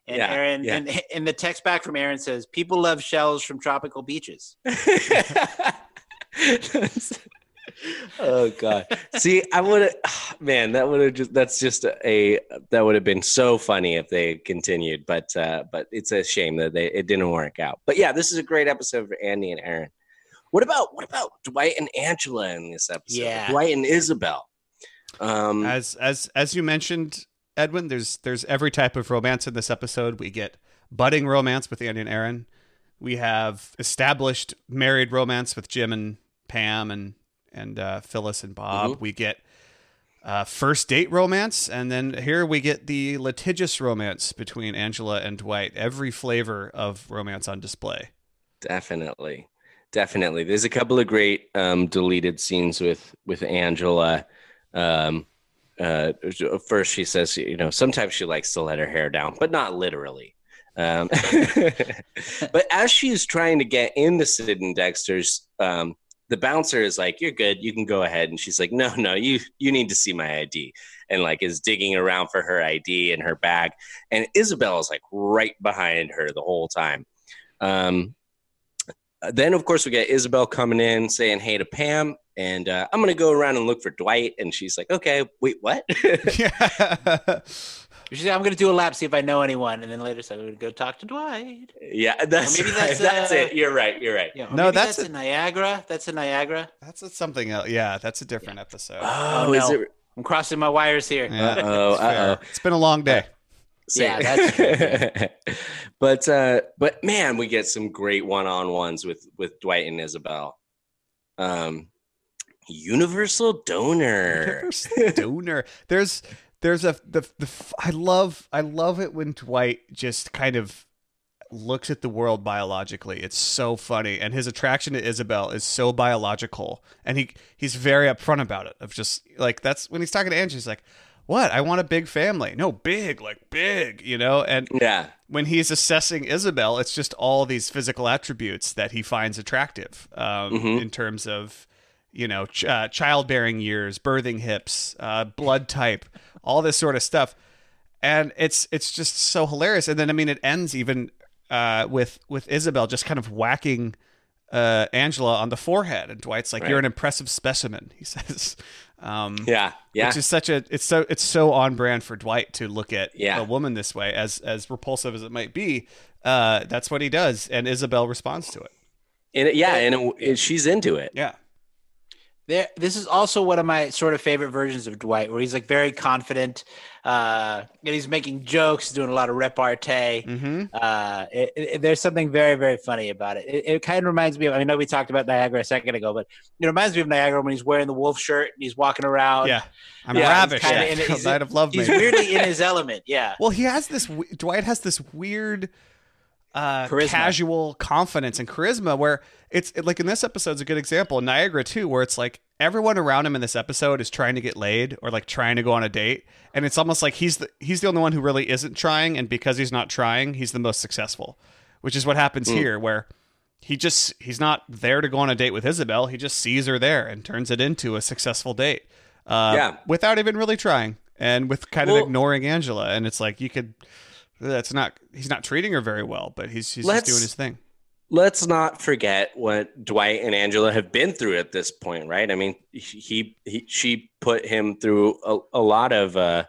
And Yeah, Erin, yeah. and, and the text back from Erin says, "People love shells from tropical beaches." oh god see i would have man that would have just that's just a that would have been so funny if they continued but uh but it's a shame that they it didn't work out but yeah this is a great episode for andy and erin what about what about dwight and angela in this episode Yeah. dwight and isabel um as as as you mentioned, Edwin, there's there's every type of romance in this episode. We get budding romance with Andy and Erin. We have established married romance with Jim and Pam and and uh, Phyllis and Bob. Mhm. We get uh, first date romance, and then here we get the litigious romance between Angela and Dwight. Every flavor of romance on display. Definitely, definitely. There's a couple of great um, deleted scenes with with Angela. Um, uh, first, she says, you know, sometimes she likes to let her hair down, but not literally. Um, but as she's trying to get into Sid and Dexter's, um, the bouncer is like, "You're good, you can go ahead," and she's like, "No, no, you you need to see my ID," and like is digging around for her ID in her bag, and Isabel is like right behind her the whole time. Um, then of course we get Isabel coming in saying hey to Pam and uh, I'm gonna go around and look for Dwight. And she's like okay wait what? Yeah. She's like, I'm going to do a lap, see if I know anyone, and then later say, I'm going to go talk to Dwight. Yeah, that's maybe right. that's, that's uh, it. You're right. You're right. Yeah, or No, that's that's, a- in Niagara. That's a Niagara. That's a, something else. Yeah, that's a different episode. Oh, Oh, is it? I'm crossing my wires here. Yeah, Uh-oh, it's uh-oh. It's been a long day. Yeah, that's true. but uh, but man, we get some great one-on-ones with with Dwight and Isabel. Um, universal donor. Universal donor. There's there's a the the I love I love it when Dwight just kind of looks at the world biologically. It's so funny, and his attraction to Isabel is so biological, and he he's very upfront about it. Of just like that's when he's talking to Angie, he's like, "What? I want a big family. No, big, like big, you know." And Yeah, when he's assessing Isabel, it's just all these physical attributes that he finds attractive um, Mhm. in terms of, you know, ch- uh, childbearing years, birthing hips, uh, blood type, all this sort of stuff, and it's it's just so hilarious. And then I mean, it ends even uh, with with Isabel just kind of whacking uh, Angela on the forehead, and Dwight's like, "You're an impressive specimen," he says. Um, yeah, yeah. which is such a it's so it's so on brand for Dwight to look at Yeah. a woman this way as as repulsive as it might be uh that's what he does and Isabel responds to it and it- yeah, and it, it- she's into it. yeah There, this is also one of my sort of favorite versions of Dwight, where he's like very confident, uh, and he's making jokes, doing a lot of repartee. mm-hmm. Uh, it, it- there's something very, very funny about it. It, it kind of reminds me of. I know we talked about Niagara a second ago, but it reminds me of Niagara when he's wearing the wolf shirt and he's walking around. yeah i'm Yeah, ravished he's kinda at in it- he's- night of love he's weirdly in his element. Yeah, well he has this dwight has this weird uh casual confidence and charisma where it's it- like in this episode's a good example niagara too where it's like everyone around him in this episode is trying to get laid or like trying to go on a date. And it's almost like he's the he's the only one who really isn't trying. And because he's not trying he's the most successful which is what happens here where he just he's not there to go on a date with isabel. He just sees her there and turns it into a successful date uh, Yeah. without even really trying and with kind Well- of ignoring angela. And it's like you could that's not he's not treating her very well but he's, he's just doing his thing Let's not forget what Dwight and Angela have been through at this point, right? I mean, he, he she put him through a, a lot of uh,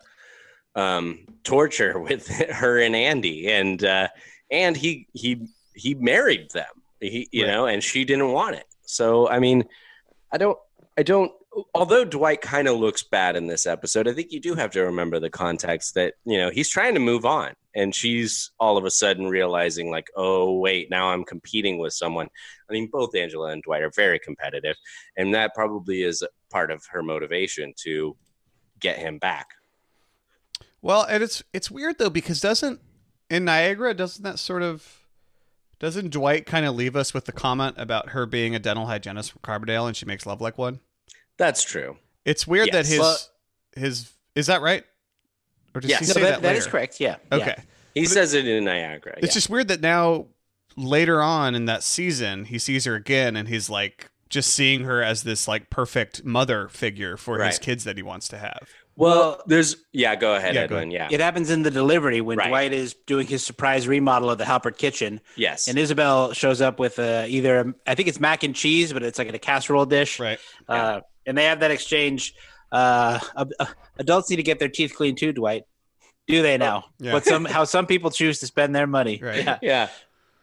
um, torture with her and Andy, and uh, and he he he married them, he, you Right. know, and she didn't want it. So I mean, I don't I don't. Although Dwight kind of looks bad in this episode, I think you do have to remember the context that you know he's trying to move on, and she's all of a sudden realizing like, oh wait, now I'm competing with someone. I mean, both Angela and Dwight are very competitive, and that probably is part of her motivation to get him back. Well, and it's it's weird though because doesn't in Niagara doesn't that sort of doesn't Dwight kind of leave us with the comment about her being a dental hygienist from Carbondale and she makes love like one? That's true. It's weird that his Well- his is that right? Or does Yes. he No, say that, that, that later? is correct. Yeah. Okay. Yeah. He But says it in Niagara. It's yeah. just weird that now later on in that season he sees her again and he's like just seeing her as this like perfect mother figure for his kids that he wants to have. well, there's yeah. Go ahead, Yeah, go Edwin. Yeah. It happens in the delivery when Right. Dwight is doing his surprise remodel of the Halpert kitchen, Yes. and Isabel shows up with uh, either I think it's mac and cheese, but it's like in a casserole dish. Right. Uh, and they have that exchange. Uh, uh, adults need to get their teeth cleaned too, Dwight. Do they now? Yeah. But some how some people choose to spend their money. Right. Yeah. yeah.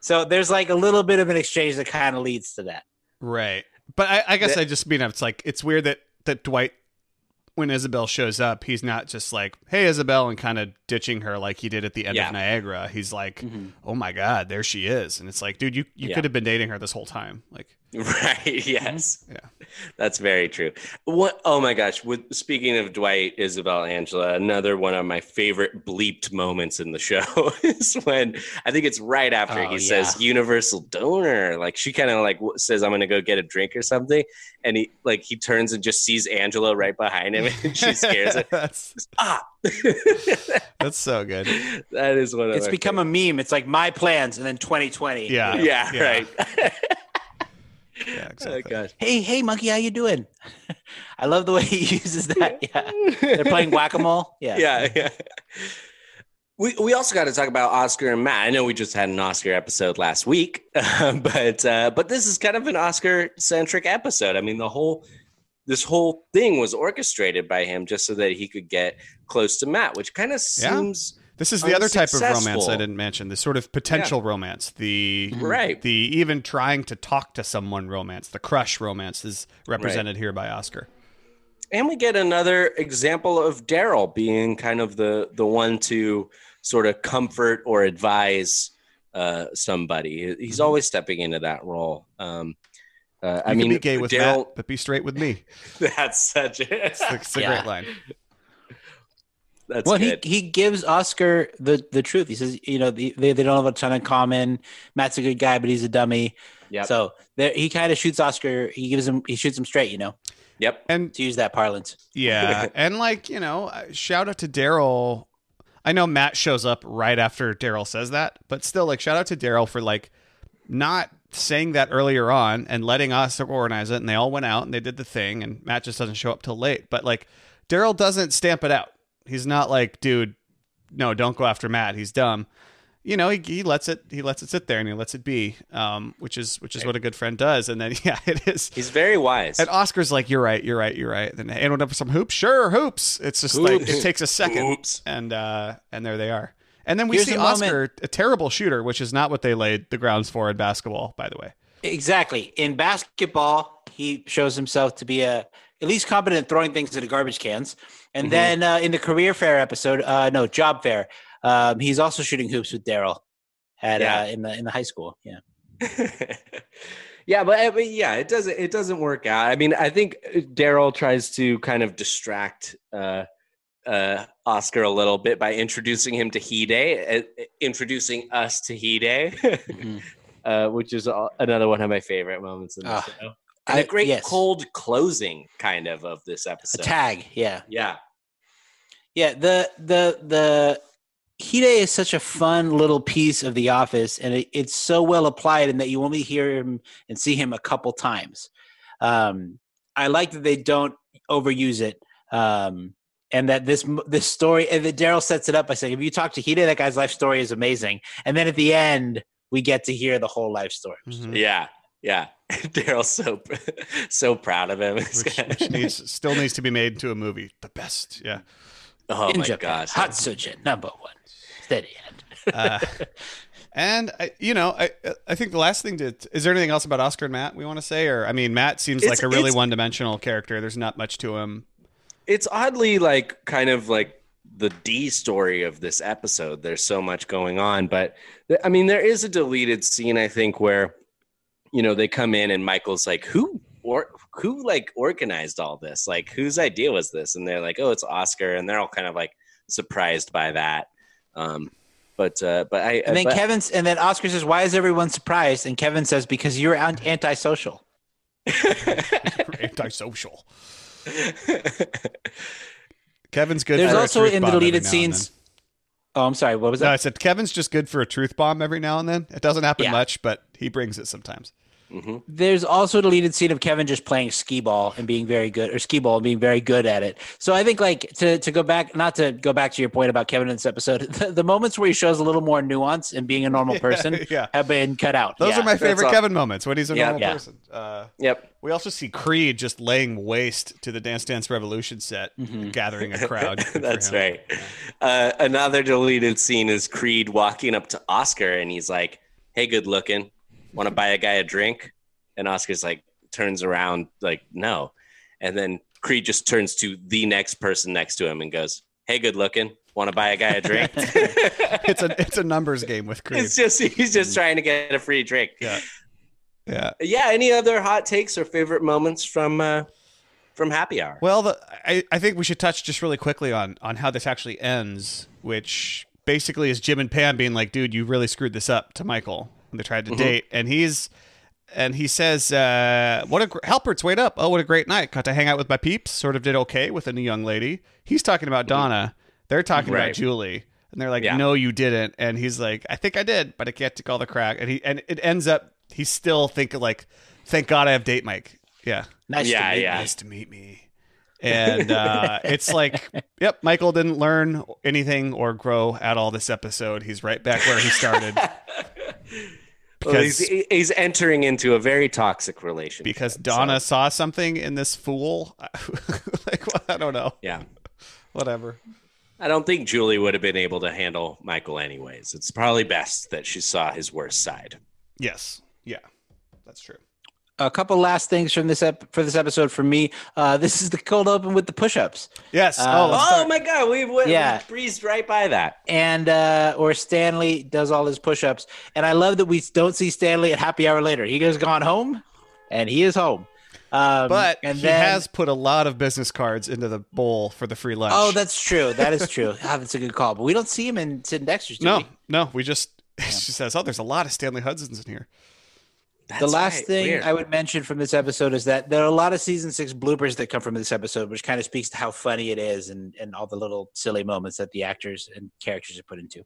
So there's like a little bit of an exchange that kind of leads to that. Right. But I, I guess The- I just mean it's like it's weird that that Dwight, when Isabel shows up, he's not just like, "Hey, Isabel," and kind of ditching her like he did at the end Yeah. of Niagara. He's like, Mm-hmm. "Oh my God, there she is," and it's like, dude, you you Yeah. could have been dating her this whole time. Like, Right. Yes. Yeah. That's very true. What? Oh my gosh. With speaking of Dwight, Isabel, Angela, another one of my favorite bleeped moments in the show is when I think it's right after Oh, he says "universal donor." Like she kind of like says, "I'm going to go get a drink or something," and he like he turns and just sees Angela right behind him, and she scares him. that's Ah. that's so good. that is one of It's my become a meme. It's like my plans, and then 2020. Yeah. yeah, Yeah. right. Yeah, oh exactly. Hey, hey, monkey, how you doing? I love the way he uses that. Yeah, they're playing whack a mole. Yeah, yeah, yeah. We, we also got to talk about Oscar and Matt. I know we just had an Oscar episode last week, but uh, but this is kind of an Oscar centric episode. I mean, the whole this whole thing was orchestrated by him just so that he could get close to Matt, which kind of seems This is the other type of romance I didn't mention. The sort of potential romance, the Right. the even trying to talk to someone romance, the crush romance is represented here by Oscar. and we get another example of Darryl being kind of the the one to sort of comfort or advise uh, somebody. He's Mm-hmm. always stepping into that role. Um, uh, You I can mean, be gay with Darryl. Matt, but be straight with me. That's such a a- it's a Yeah. great line. That's well, he, good. he gives Oscar the, the truth. He says, you know, the, they, they don't have a ton in common. Matt's a good guy, but he's a dummy. Yeah. So there, he kind of shoots Oscar. He gives him, he shoots him straight, you know, yep. And to use that parlance. Yeah, and like you know, uh, shout out to Darryl. I know Matt shows up right after Darryl says that, but still, like shout out to Darryl for like not saying that earlier on and letting us organize it, and they all went out and they did the thing, and Matt just doesn't show up till late. But like Darryl doesn't stamp it out. He's not like, dude, no, don't go after Matt. He's dumb. You know, he, he lets it he lets it sit there and he lets it be, um, which is which is what a good friend does. And then yeah, it is. He's very wise. And Oscar's like, "You're right, you're right, you're right." Then anyone up for some hoops? Sure, hoops. It's just like it takes a second, Oops. and uh, and there they are. And then we Here's see a moment- Oscar, a terrible shooter, which is not what they laid the grounds for in basketball, by the way. Exactly. In basketball, he shows himself to be a at least competent at throwing things into garbage cans. And then uh, in the career fair episode, uh, no job fair, um, he's also shooting hoops with Darryl at Yeah. uh, in the in the high school. Yeah. yeah, but, but yeah, it doesn't it doesn't work out. I mean, I think Darryl tries to kind of distract uh, uh, Oscar a little bit by introducing him to Hide, uh, introducing us to Hide, Mhm. uh, which is uh, another one of my favorite moments in the Ah, show. And a I- great yes. cold closing, kind of, of this episode. A episode. tag. Yeah. Yeah, Yeah, the the the Hide is such a fun little piece of The Office, and it, it's so well applied in that you only hear him and see him a couple times. Um, I like that they don't overuse it, um, and that this this story and that Darryl sets it up by saying, "If you talk to Hide, that guy's life story is amazing," and then at the end we get to hear the whole life story. Mm-hmm. yeah, yeah. Darryl's so so proud of him. Which, which needs still needs to be made into a movie. The best, yeah. oh in my Japan, gosh! Hatsujin number one, steady hand. Uh, and I, you know, I I think the last thing to is there anything else about Oscar and Matt we want to say, or I mean, Matt seems It's- like a really one dimensional character. There's not much to him. it's oddly like kind of like the D story of this episode. There's so much going on, but th- I mean, there is a deleted scene I think where you know they come in and Michael's like, "Who or who like organized all this? Like, whose idea was this?" And they're like, "Oh, it's Oscar," and they're all kind of like surprised by that. Um, but uh, but I And then but- Kevin's and then Oscar says, "Why is everyone surprised?" And Kevin says, "Because you're an- antisocial." Antisocial. Kevin's good. There's for also in the deleted scenes. Oh, I'm sorry. What was No, I said Kevin's just good for a truth bomb every now and then. It doesn't happen Yeah. much, but he brings it sometimes. There's also a deleted scene of Kevin just playing skee ball and being very good, or skee ball and being very good at it. So I think, like, to to go back, not to go back to your point about Kevin in this episode, the, the moments where he shows a little more nuance and being a normal person yeah. have been cut out. Those Yeah. are my favorite all- Kevin moments when he's a Yeah. normal Yeah. person. Uh, yep. we also see Creed just laying waste to the Dance Dance Revolution set, gathering a crowd. That's right. Uh, another deleted scene is Creed walking up to Oscar and he's like, "Hey, good looking, want to buy a guy a drink?" And Oscar's like, turns around like, "No," and then Creed just turns to the next person next to him and goes, "Hey, good looking, want to buy a guy a drink?" It's a it's a numbers game with Creed. it's just he's just trying to get a free drink. Yeah. Yeah. Yeah. Any other hot takes or favorite moments from uh, from Happy Hour? Well, the, I, I think we should touch just really quickly on on how this actually ends, which basically is Jim and Pam being like, "Dude, you really screwed this up" to Michael they tried to date, and he's and he says, uh, "What a gr- Halpert's wait up! Oh, what a great night! Got to hang out with my peeps. Sort of did okay with a new young lady." He's talking about Donna. They're talking Right. about Julie, and they're like, Yeah. "No, you didn't." And he's like, "I think I did, but I can't take all the crack." And he and it ends up he's still thinking like, "Thank God I have date Mike." Yeah. nice. Yeah, to meet yeah. Nice to meet me. And uh, it's like, yep, Michael didn't learn anything or grow at all this episode. He's right back where he started. Well, because he's, he's entering into a very toxic relationship. because so- Donna saw something in this fool. like well, I don't know. yeah. Whatever. I don't think Julie would have been able to handle Michael anyways. It's probably best that she saw his worst side. Yes. Yeah. That's true. A couple last things from this ep- for this episode for me. Uh, this is the cold open with the push-ups. Yes. Uh, oh, Oh my god, we went Yeah. we breezed right by that. and uh, or Stanley does all his push-ups, and I love that we don't see Stanley at happy hour later. He has gone home, and he is home. Um, but and he then, has put a lot of business cards into the bowl for the free lunch. Oh, that's true. That is true. ah, that's a good call. But we don't see him in Sid and Dexter's. Do no, we? no. We just it just says, oh, there's a lot of Stanley Hudsons in here. That's the last right, thing weird. I would mention from this episode is that there are a lot of season six bloopers that come from this episode, which kind of speaks to how funny it is and, and all the little silly moments that the actors and characters are put into.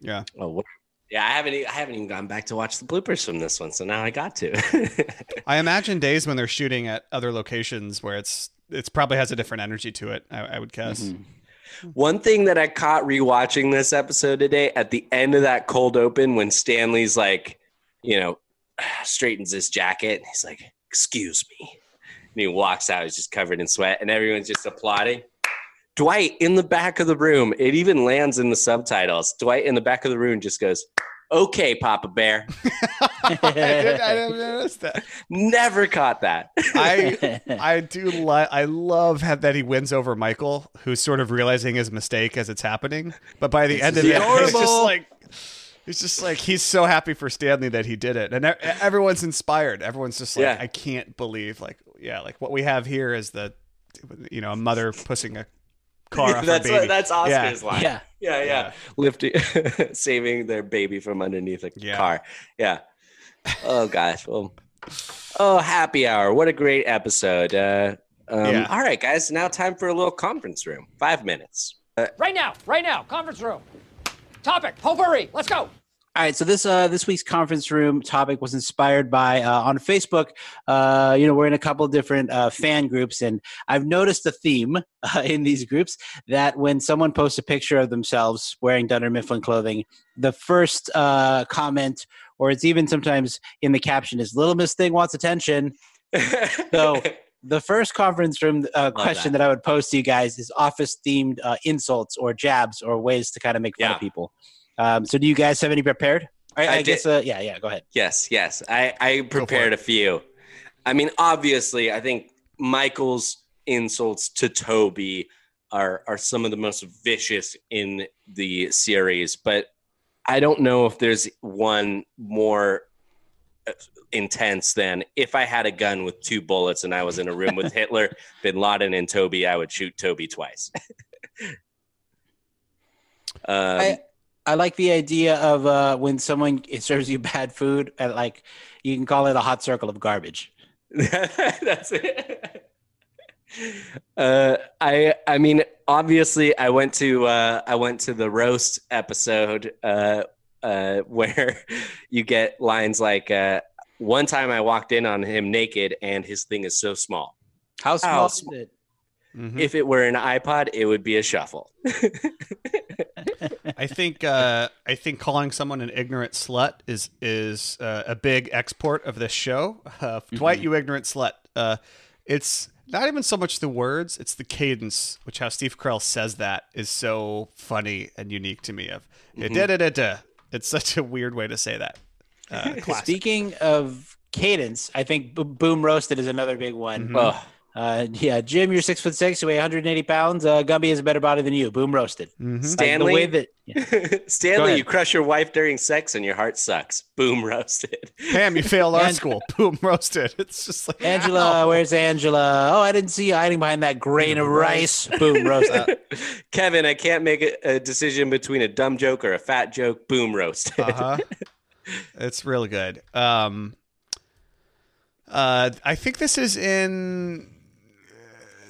Yeah. Oh, what? Yeah, I haven't. e- I haven't even gone back to watch the bloopers from this one, so now I got to. I imagine days when they're shooting at other locations where it's it's probably has a different energy to it. I, I would guess. Mm-hmm. One thing that I caught rewatching this episode today, at the end of that cold open, when Stanley's like, you know, straightens his jacket, he's like, "Excuse me," and he walks out. He's just covered in sweat, and everyone's just applauding. Dwight in the back of the room. It even lands in the subtitles. Dwight in the back of the room just goes, "Okay, Papa Bear." I, did, I didn't notice that. Never caught that. I I do like I love how, that he wins over Michael, who's sort of realizing his mistake as it's happening. But by the end of is it, he's just like he's just like he's so happy for Stanley that he did it, and e- everyone's inspired. Everyone's just like, Yeah. I can't believe like yeah, like what we have here is the you know a mother pushing a car off her that's baby. what, that's Oscar's Yeah. line. yeah. yeah, yeah. Lifting, saving their baby from underneath a Yeah. car. Yeah. Oh gosh. Well. Oh, happy hour! What a great episode. Uh, um, Yeah. All right, guys. Now time for a little conference room. Five minutes. Right now, right now, conference room. Topic, potpourri, let's go. All right, so this uh, this week's conference room topic was inspired by uh, on Facebook. Uh, you know, we're in a couple of different uh, fan groups, and I've noticed a theme uh, in these groups that when someone posts a picture of themselves wearing Dunder Mifflin clothing, the first uh, comment, or it's even sometimes in the caption, is "Little Miss Thing wants attention." So the first conference room uh, question that. that. I would post to you guys is office themed uh, insults or jabs or ways to kind of make fun Yeah. of people. Um, so do you guys have any prepared? I, I I, guess. Uh, yeah, yeah. Go ahead. Yes, yes. I, I prepared a few. I mean, obviously, I think Michael's insults to Toby are are some of the most vicious in the series, but I don't know if there's one more intense than if I had a gun with two bullets and I was in a room with Hitler, Bin Laden, and Toby, I would shoot Toby twice. um, I, I like the idea of uh, when someone serves you bad food, and like you can call it a hot circle of garbage. That's it. Uh, I I mean, obviously, I went to uh, I went to the roast episode uh, uh, where you get lines like, uh, "One time I walked in on him naked, and his thing is so small. How small sm- is it? Mhm. If it were an iPod, it would be a shuffle." I think uh, I think calling someone an ignorant slut is is uh, a big export of this show. Uh, Dwight, you ignorant slut. Uh, it's not even so much the words; it's the cadence, which how Steve Carell says that is so funny and unique to me. Of da da da da. It's such a weird way to say that. Uh. Speaking of cadence, I think Bo- Boom Roasted is another big one. Mhm. Oh, Uh, yeah, Jim, you're six foot six, you weigh 180 pounds. Uh, Gumby has a better body than you. Boom Roasted. Mhm. Like, the Stanley, way that Go Stanley, you crush your wife during sex, and your heart sucks. Boom, roasted. Pam, you failed art school. Boom, roasted. It's just like Angela, where's Angela? Oh, I didn't see you hiding behind that grain of rice. Boom Roasted. Kevin, I can't make a, a decision between a dumb joke or a fat joke. Boom, roasted. uh-huh. it's really good. Um, uh, I think this is in.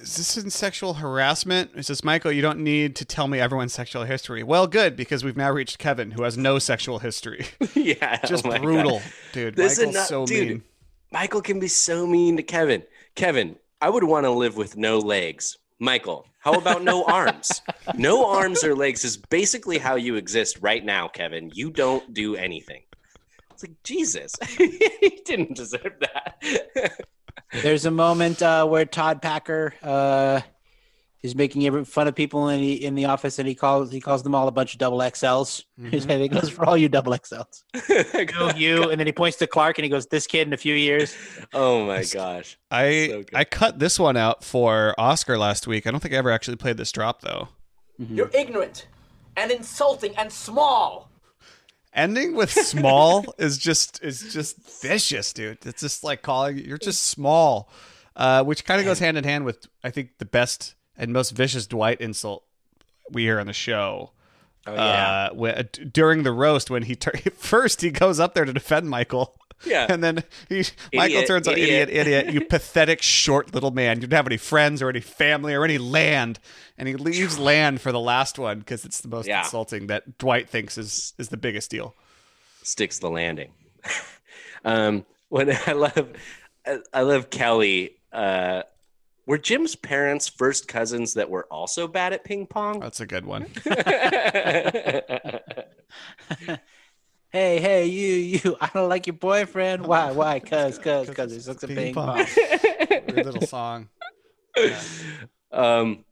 Is this in sexual harassment? It says, Michael, you don't need to tell me everyone's sexual history. Well, good, because we've now reached Kevin, who has no sexual history. yeah, oh Just oh my God. brutal, dude. This is Michael's not- so dude. mean. Michael can be so mean to Kevin. Kevin, I would want to live with no legs. Michael, how about no arms? No arms or legs is basically how you exist right now, Kevin. You don't do anything. It's like Jesus, he didn't deserve that. There's a moment uh, where Todd Packer uh, is making fun of people in the in the office, and he calls he calls them all a bunch of double XLs. He's Mhm. I think goes for all you double XLs. Go you, and then he points to Clark, and he goes, "This kid in a few years." oh my gosh. I So. I cut this one out for Oscar last week. I don't think I ever actually played this drop though. You're ignorant and insulting and small. Ending with small is just is just vicious, dude. It's just like calling you're just small, uh, which kind of goes hand in hand with I think the best and most vicious Dwight insult we hear on the show. Oh yeah. Uh, when, during the roast, when he tur- first he goes up there to defend Michael, Yeah. and then he Michael turns out idiot. idiot, you pathetic short little man. You don't have any friends or any family or any land, and he leaves land for the last one because it's the most Yeah. insulting that Dwight thinks is is the biggest deal. sticks the landing. um, when I love, I- I love Kelly. Uh, were Jim's parents first cousins that were also bad at ping pong? That's a good one. Hey, hey, you, you! I don't like your boyfriend. Why, why? Cause, cause, cause he sucks a Ping ping pong. pong. Weird little song. um,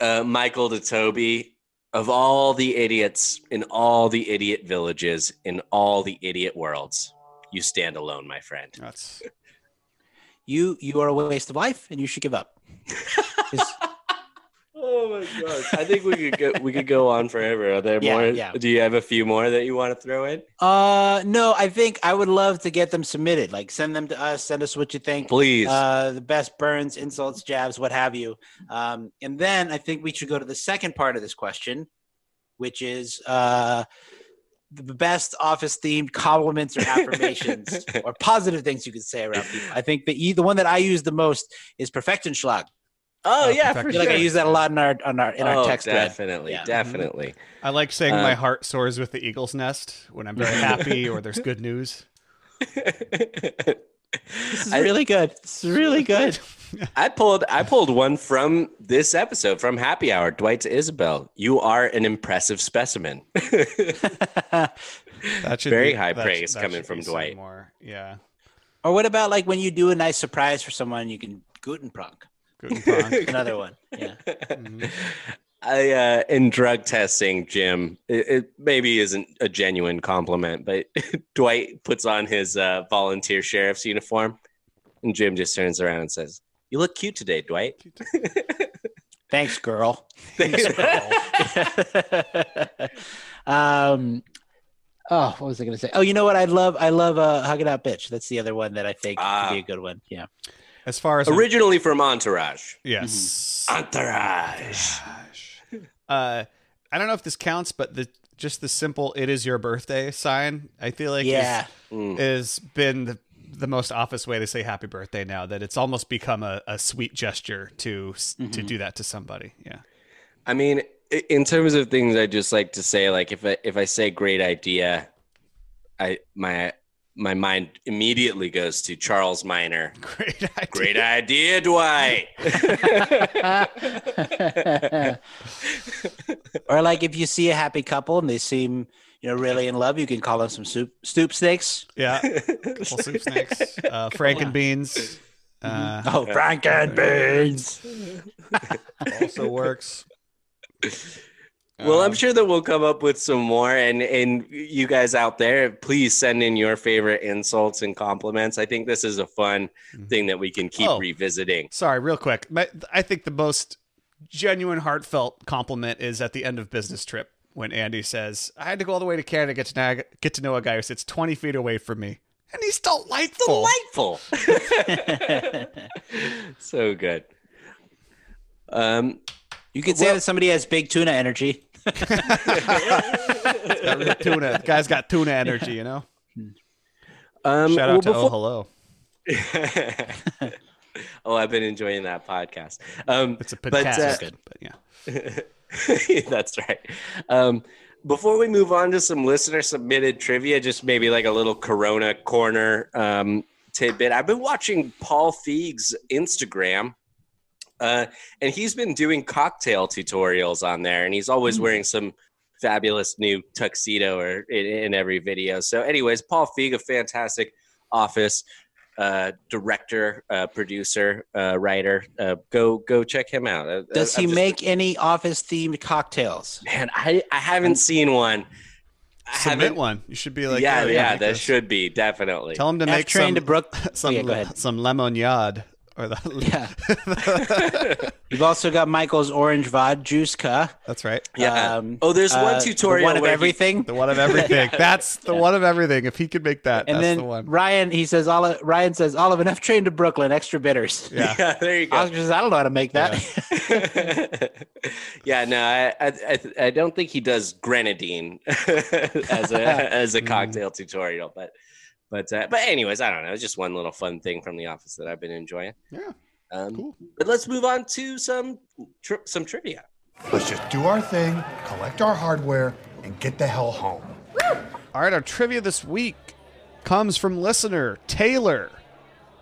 uh, Michael to Toby. Of all the idiots in all the idiot villages in all the idiot worlds, you stand alone, my friend. That's You, you are a waste of life, and you should give up. Just- Oh my gosh! I think we could go. We could go on forever. Are there Yeah, more? yeah. Do you have a few more that you want to throw in? Uh, no, I think I would love to get them submitted. Like, send them to us. Send us what you think. Please. Uh, the best burns, insults, jabs, what have you. Um, and then I think we should go to the second part of this question, which is uh, the best office themed compliments or affirmations or positive things you could say around people. I think the the one that I use the most is perfectenschlag. Oh Uh, yeah, for I sure. like I use that a lot in our on our in our oh, text thread. definitely, Yeah. definitely. I like saying Uh, my heart soars with the eagle's nest when I'm very happy or there's good news. This is I- really good. This is really good. I pulled I pulled one from this episode from Happy Hour. Dwight to Isabel, you are an impressive specimen. That should Very be- high that praise should- coming from Dwight. More, yeah. or what about like when you do a nice surprise for someone, you can guten prank. Guten Another one. Yeah. Mhm. I uh, in drug testing, Jim. It, it maybe isn't a genuine compliment, but Dwight puts on his uh, volunteer sheriff's uniform, and Jim just turns around and says, "You look cute today, Dwight." Thanks, girl. Thanks, um oh what was i gonna say oh you know what i love i love uh hug it out bitch that's the other one that i think Ah. would be a good one yeah As far as Originally from Entourage. yes, Entourage. uh, I don't know if this counts, but the just the simple "it is your birthday" sign, I feel like yeah Mm. is, is been the, the most office way to say happy birthday now. That it's almost become a, a sweet gesture to s to do that to somebody. Yeah, I mean, in terms of things, I just like to say, like if I if I say great idea, I my my mind immediately goes to Charles Miner. great idea. Great idea, Dwight. or like if you see a happy couple and they seem you know really in love you can call them some soup stoop snakes Yeah, couple soup snakes, uh, Franken beans. Uh, oh frankenbeans also works. Well, I'm Um, sure that we'll come up with some more, and and you guys out there, please send in your favorite insults and compliments. I think this is a fun Mhm. thing that we can keep Oh. revisiting. Sorry, real quick. I think the most genuine, heartfelt compliment is at the end of business trip when Andy says, "I had to go all the way to Canada to get to know, get to know a guy who sits twenty feet away from me, and he's delightful." Delightful. so good. Um, you could say that somebody has big tuna energy Got real tuna. Guy's got tuna energy, you know. um, Shout well, out to before- Oh Hello. oh, I've been enjoying that podcast. Um, It's a but, podcast, uh, but yeah. That's right. Um, before we move on to some listener submitted trivia, just maybe like a little Corona corner um, tidbit. I've been watching Paul Feig's Instagram, uh, and he's been doing cocktail tutorials on there, and he's always wearing some fabulous new tuxedo or in, in every video. So, anyways, Paul Feig, a fantastic office uh, director, uh, producer, uh, writer. Uh, go go check him out. Uh, Does I'm he just- make any office themed cocktails? Man, I I haven't seen one. I Submit one. You should be like, yeah, oh, yeah, make that this. should be definitely. Tell him to F make train some to Brook. some yeah, go ahead. some lemonade or the Yeah. You've also got Michael's orange vod juice ka. That's right. yeah. Um, oh, there's uh, one the tutorial one of where he- everything. The one of everything. That's the one of everything. If he could make that, and that's then the one. Ryan, he says, Olive, Ryan says, Olive, F train to Brooklyn, extra bitters. Yeah. yeah, there you go. Oscar says, I don't know how to make that. yeah, no, I, I, I, I don't think he does grenadine as a as a Mm. cocktail tutorial, but but uh, but anyways, I don't know. It's just one little fun thing from the office that I've been enjoying. Yeah. Um, Cool. But let's move on to some tri- some trivia. Let's just do our thing, collect our hardware, and get the hell home. All right, our trivia this week comes from listener Taylor.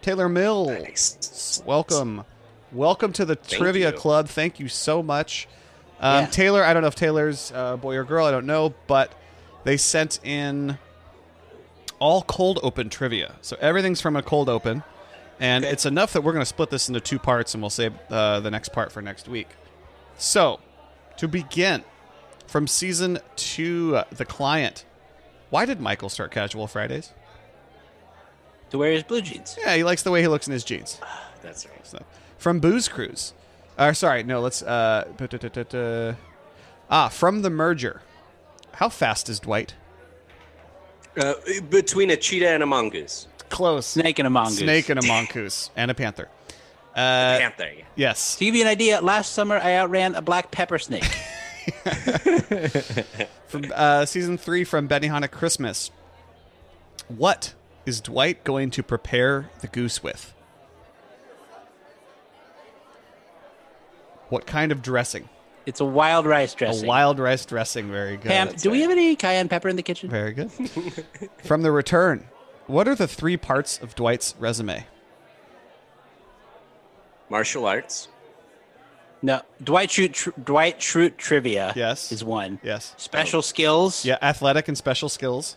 Taylor Mill. Nice. Welcome. Welcome to the Thank Trivia you. Club. Thank you so much. Um, Yeah. Taylor, I don't know if Taylor's uh, boy or girl, I don't know, but they sent in all cold open trivia. So everything's from a cold open. And it's enough that we're going to split this into two parts and we'll save uh, the next part for next week. So, to begin, from season two, uh, The Client, why did Michael start Casual Fridays? to wear his blue jeans. Yeah, he likes the way he looks in his jeans. That's right. So, from Booze Cruise. Uh, sorry, no, let's. Uh. Ah, from the merger. How fast is Dwight? Uh, between a cheetah and a mongoose, Close. Snake and a mongoose. Snake and a mongoose and a panther. Uh, panther. yeah. yes. To give you an idea, last summer I outran a black pepper snake. From uh, season three from Benihana Christmas. What is Dwight going to prepare the goose with? What kind of dressing? It's a wild rice dressing. A wild rice dressing. Very good. Pam, do we have any cayenne pepper in the kitchen? Very good. From the return, what are the three parts of Dwight's resume? Martial arts. No, Dwight Schrute, tr- Dwight Schrute trivia. Yes. is one. Yes. Special skills. Yeah, athletic and special skills.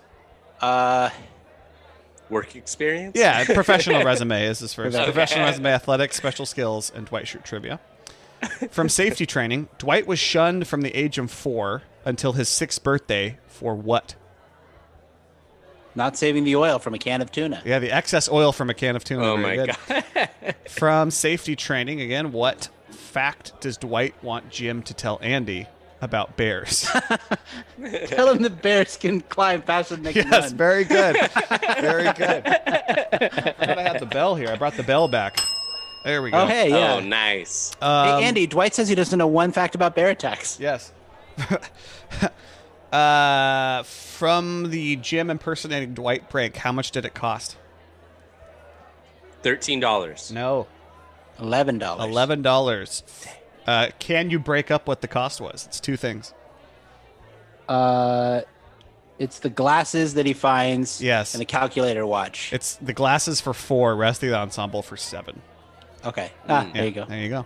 Uh, Work experience. Yeah, professional resume is his first. Okay. Professional resume, athletic, special skills, and Dwight Schrute trivia. From safety training, Dwight was shunned from the age of four until his sixth birthday for what? not saving the oil from a can of tuna. Yeah, the excess oil from a can of tuna. Oh Very my good. god. From safety training, again, what fact does Dwight want Jim to tell Andy about bears? Tell him the bears can climb faster than they can yes, run. very good. Very good. I thought I had the bell here. I brought the bell back. There we go. Oh, hey, yeah. Oh, nice. Um, hey, Andy, Dwight says he doesn't know one fact about bear attacks. Yes. uh, from the Jim impersonating Dwight prank, how much did it cost? Thirteen dollars. No, Eleven dollars. eleven dollars. Uh, can you break up what the cost was? It's two things. Uh, it's the glasses that he finds. Yes. And the calculator watch. It's the glasses for four, rest of the ensemble for seven. Okay. Ah, Yeah, there you go. There you go.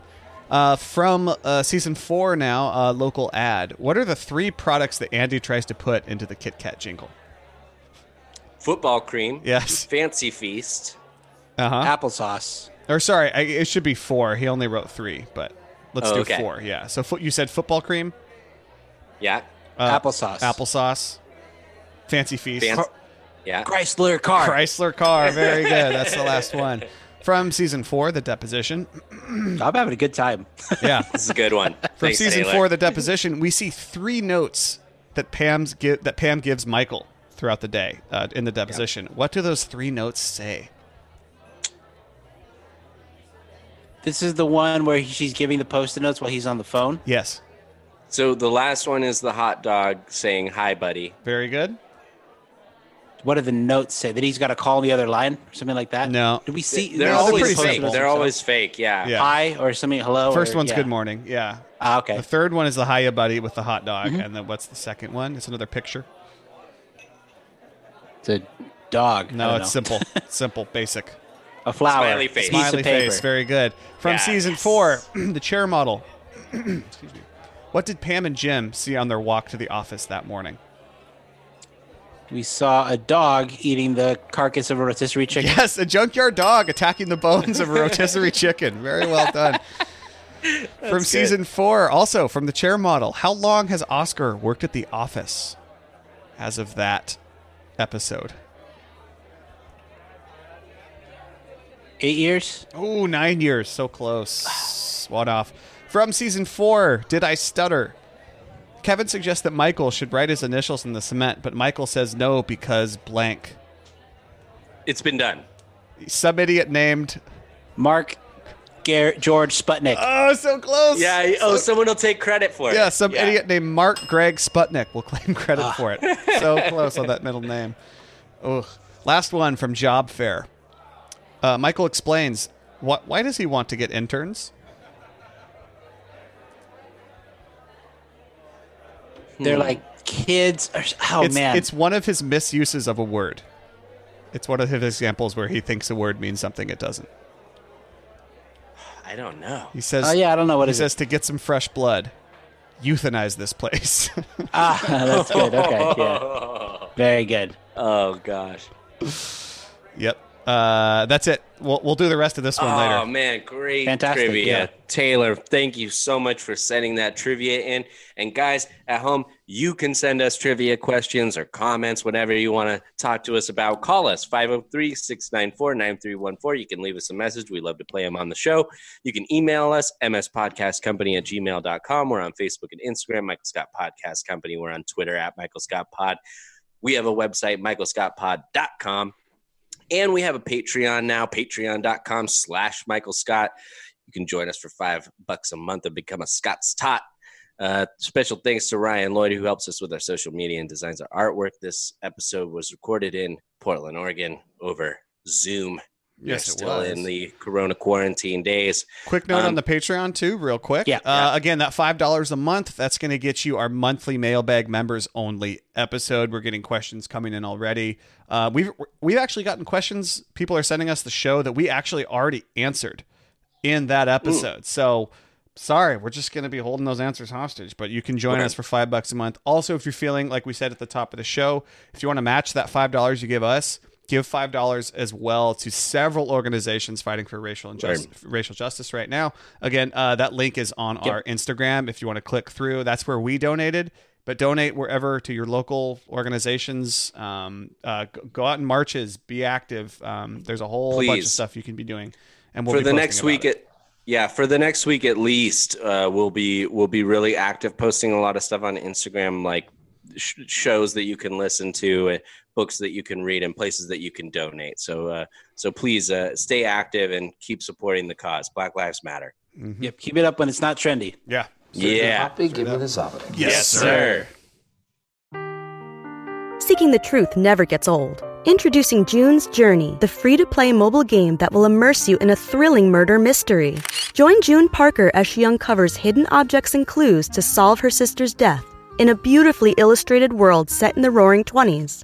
Uh, from uh, season four now, uh, local ad. What are the three products that Andy tries to put into the Kit Kat jingle? Football cream. Yes. Fancy feast. Uh huh. Applesauce. Or sorry, I, it should be four. He only wrote three, but let's Oh, do okay. four. Yeah. So fo- you said football cream, Yeah. uh, Applesauce. applesauce, fancy feast, Fancy. Yeah. Chrysler car. Chrysler car. Very good. That's the last one from season four, the deposition. I'm having a good time. Yeah. This is a good one. From Thanks, season Taylor. four, the deposition, we see three notes that Pam's give, that Pam gives Michael throughout the day uh, in the deposition. What do those three notes say? This is the one where she's giving the post-it notes while he's on the phone. Yes. So the last one is the hot dog saying hi, buddy. Very good. What do the notes say? That he's got to call the other line or something like that? No. Do we see? They're they're always fake. They're always fake. Yeah. Yeah. hi or something. Hello. First or- one's yeah. good morning. Yeah. Ah, okay. The third one is the hiya buddy with the hot dog, Mm-hmm. and then what's the second one? It's another picture. It's a dog. No, it's know. simple, simple, basic. A flower. Smiley a face. Piece Smiley of paper. face, very good. From Yeah, season yes. four, the chair model. Excuse me. What did Pam and Jim see on their walk to the office that morning? We saw a dog eating the carcass of a rotisserie chicken. Yes, a junkyard dog attacking the bones of a rotisserie chicken. Very well done. from season four, also from the chair model. How long has Oscar worked at the office as of that episode? Eight years. Oh, nine years. So close. One off. From season four, Did I Stutter? Kevin suggests that Michael should write his initials in the cement, but Michael says no because blank. It's been done. Some idiot named. Mark Gar- George Sputnik. Oh, so close. Yeah. Oh, someone will take credit for it. Yeah, some idiot named Mark Greg Sputnik will claim credit Ah. for it. So close on that middle name. Ugh. Last one from Job Fair. Uh, Michael explains what, why does he want to get interns? They're like kids. Or, oh it's, man, it's one of his misuses of a word. It's one of his examples where he thinks a word means something it doesn't. I don't know. He says, Oh yeah, I don't know what he is says it. to get some fresh blood, euthanize this place. Ah, that's good. Okay, yeah, very good. Oh gosh. yep. Uh, that's it. We'll, we'll do the rest of this one Oh later. Oh man, great Fantastic, trivia. yeah. Taylor, thank you so much for sending that trivia in. And guys at home, you can send us trivia questions or comments, whatever you want to talk to us about. Call us 503 694 9314. You can leave us a message. We love to play them on the show. You can email us, mspodcastcompany at gmail.com. We're on Facebook and Instagram, Michael Scott Podcast Company. We're on Twitter at Michael Scott Pod. We have a website, michaelscottpod.com. And we have a Patreon now, patreon.com slash Michael Scott. You can join us for five bucks a month and become a Scott's Tot. Uh, special thanks to Ryan Lloyd, who helps us with our social media and designs our artwork. This episode was recorded in Portland, Oregon over Zoom. Yes, it still in the Corona quarantine days. Quick note Um, on the Patreon too, real quick. Yeah. Uh, Again, that five dollars a month. That's going to get you our monthly mailbag members only episode. We're getting questions coming in already. Uh, we've we've actually gotten questions. People are sending us the show that we actually already answered in that episode. So sorry, we're just going to be holding those answers hostage. But you can join Okay. us for five bucks a month. Also, if you're feeling like we said at the top of the show, if you want to match that five dollars you give us. Give five dollars as well to several organizations fighting for racial injustice, racial justice right now. Again, uh, that link is on our Instagram. If you want to click through, that's where we donated. But donate wherever to your local organizations. Um, uh, go out in marches. Be active. Um, there's a whole bunch of stuff you can be doing. And we'll for the next week it. at yeah for the next week at least uh, we'll be we'll be really active posting a lot of stuff on instagram like sh- shows that you can listen to uh, books that you can read and places that you can donate so uh, so please uh, stay active and keep supporting the cause black lives matter Yep, keep it up when it's not trendy. yeah. yeah give me the Zabak. yes sir Seeking the truth never gets old. Introducing June's Journey, the free to play mobile game that will immerse you in a thrilling murder mystery. Join June Parker as she uncovers hidden objects and clues to solve her sister's death in a beautifully illustrated world set in the roaring 20s.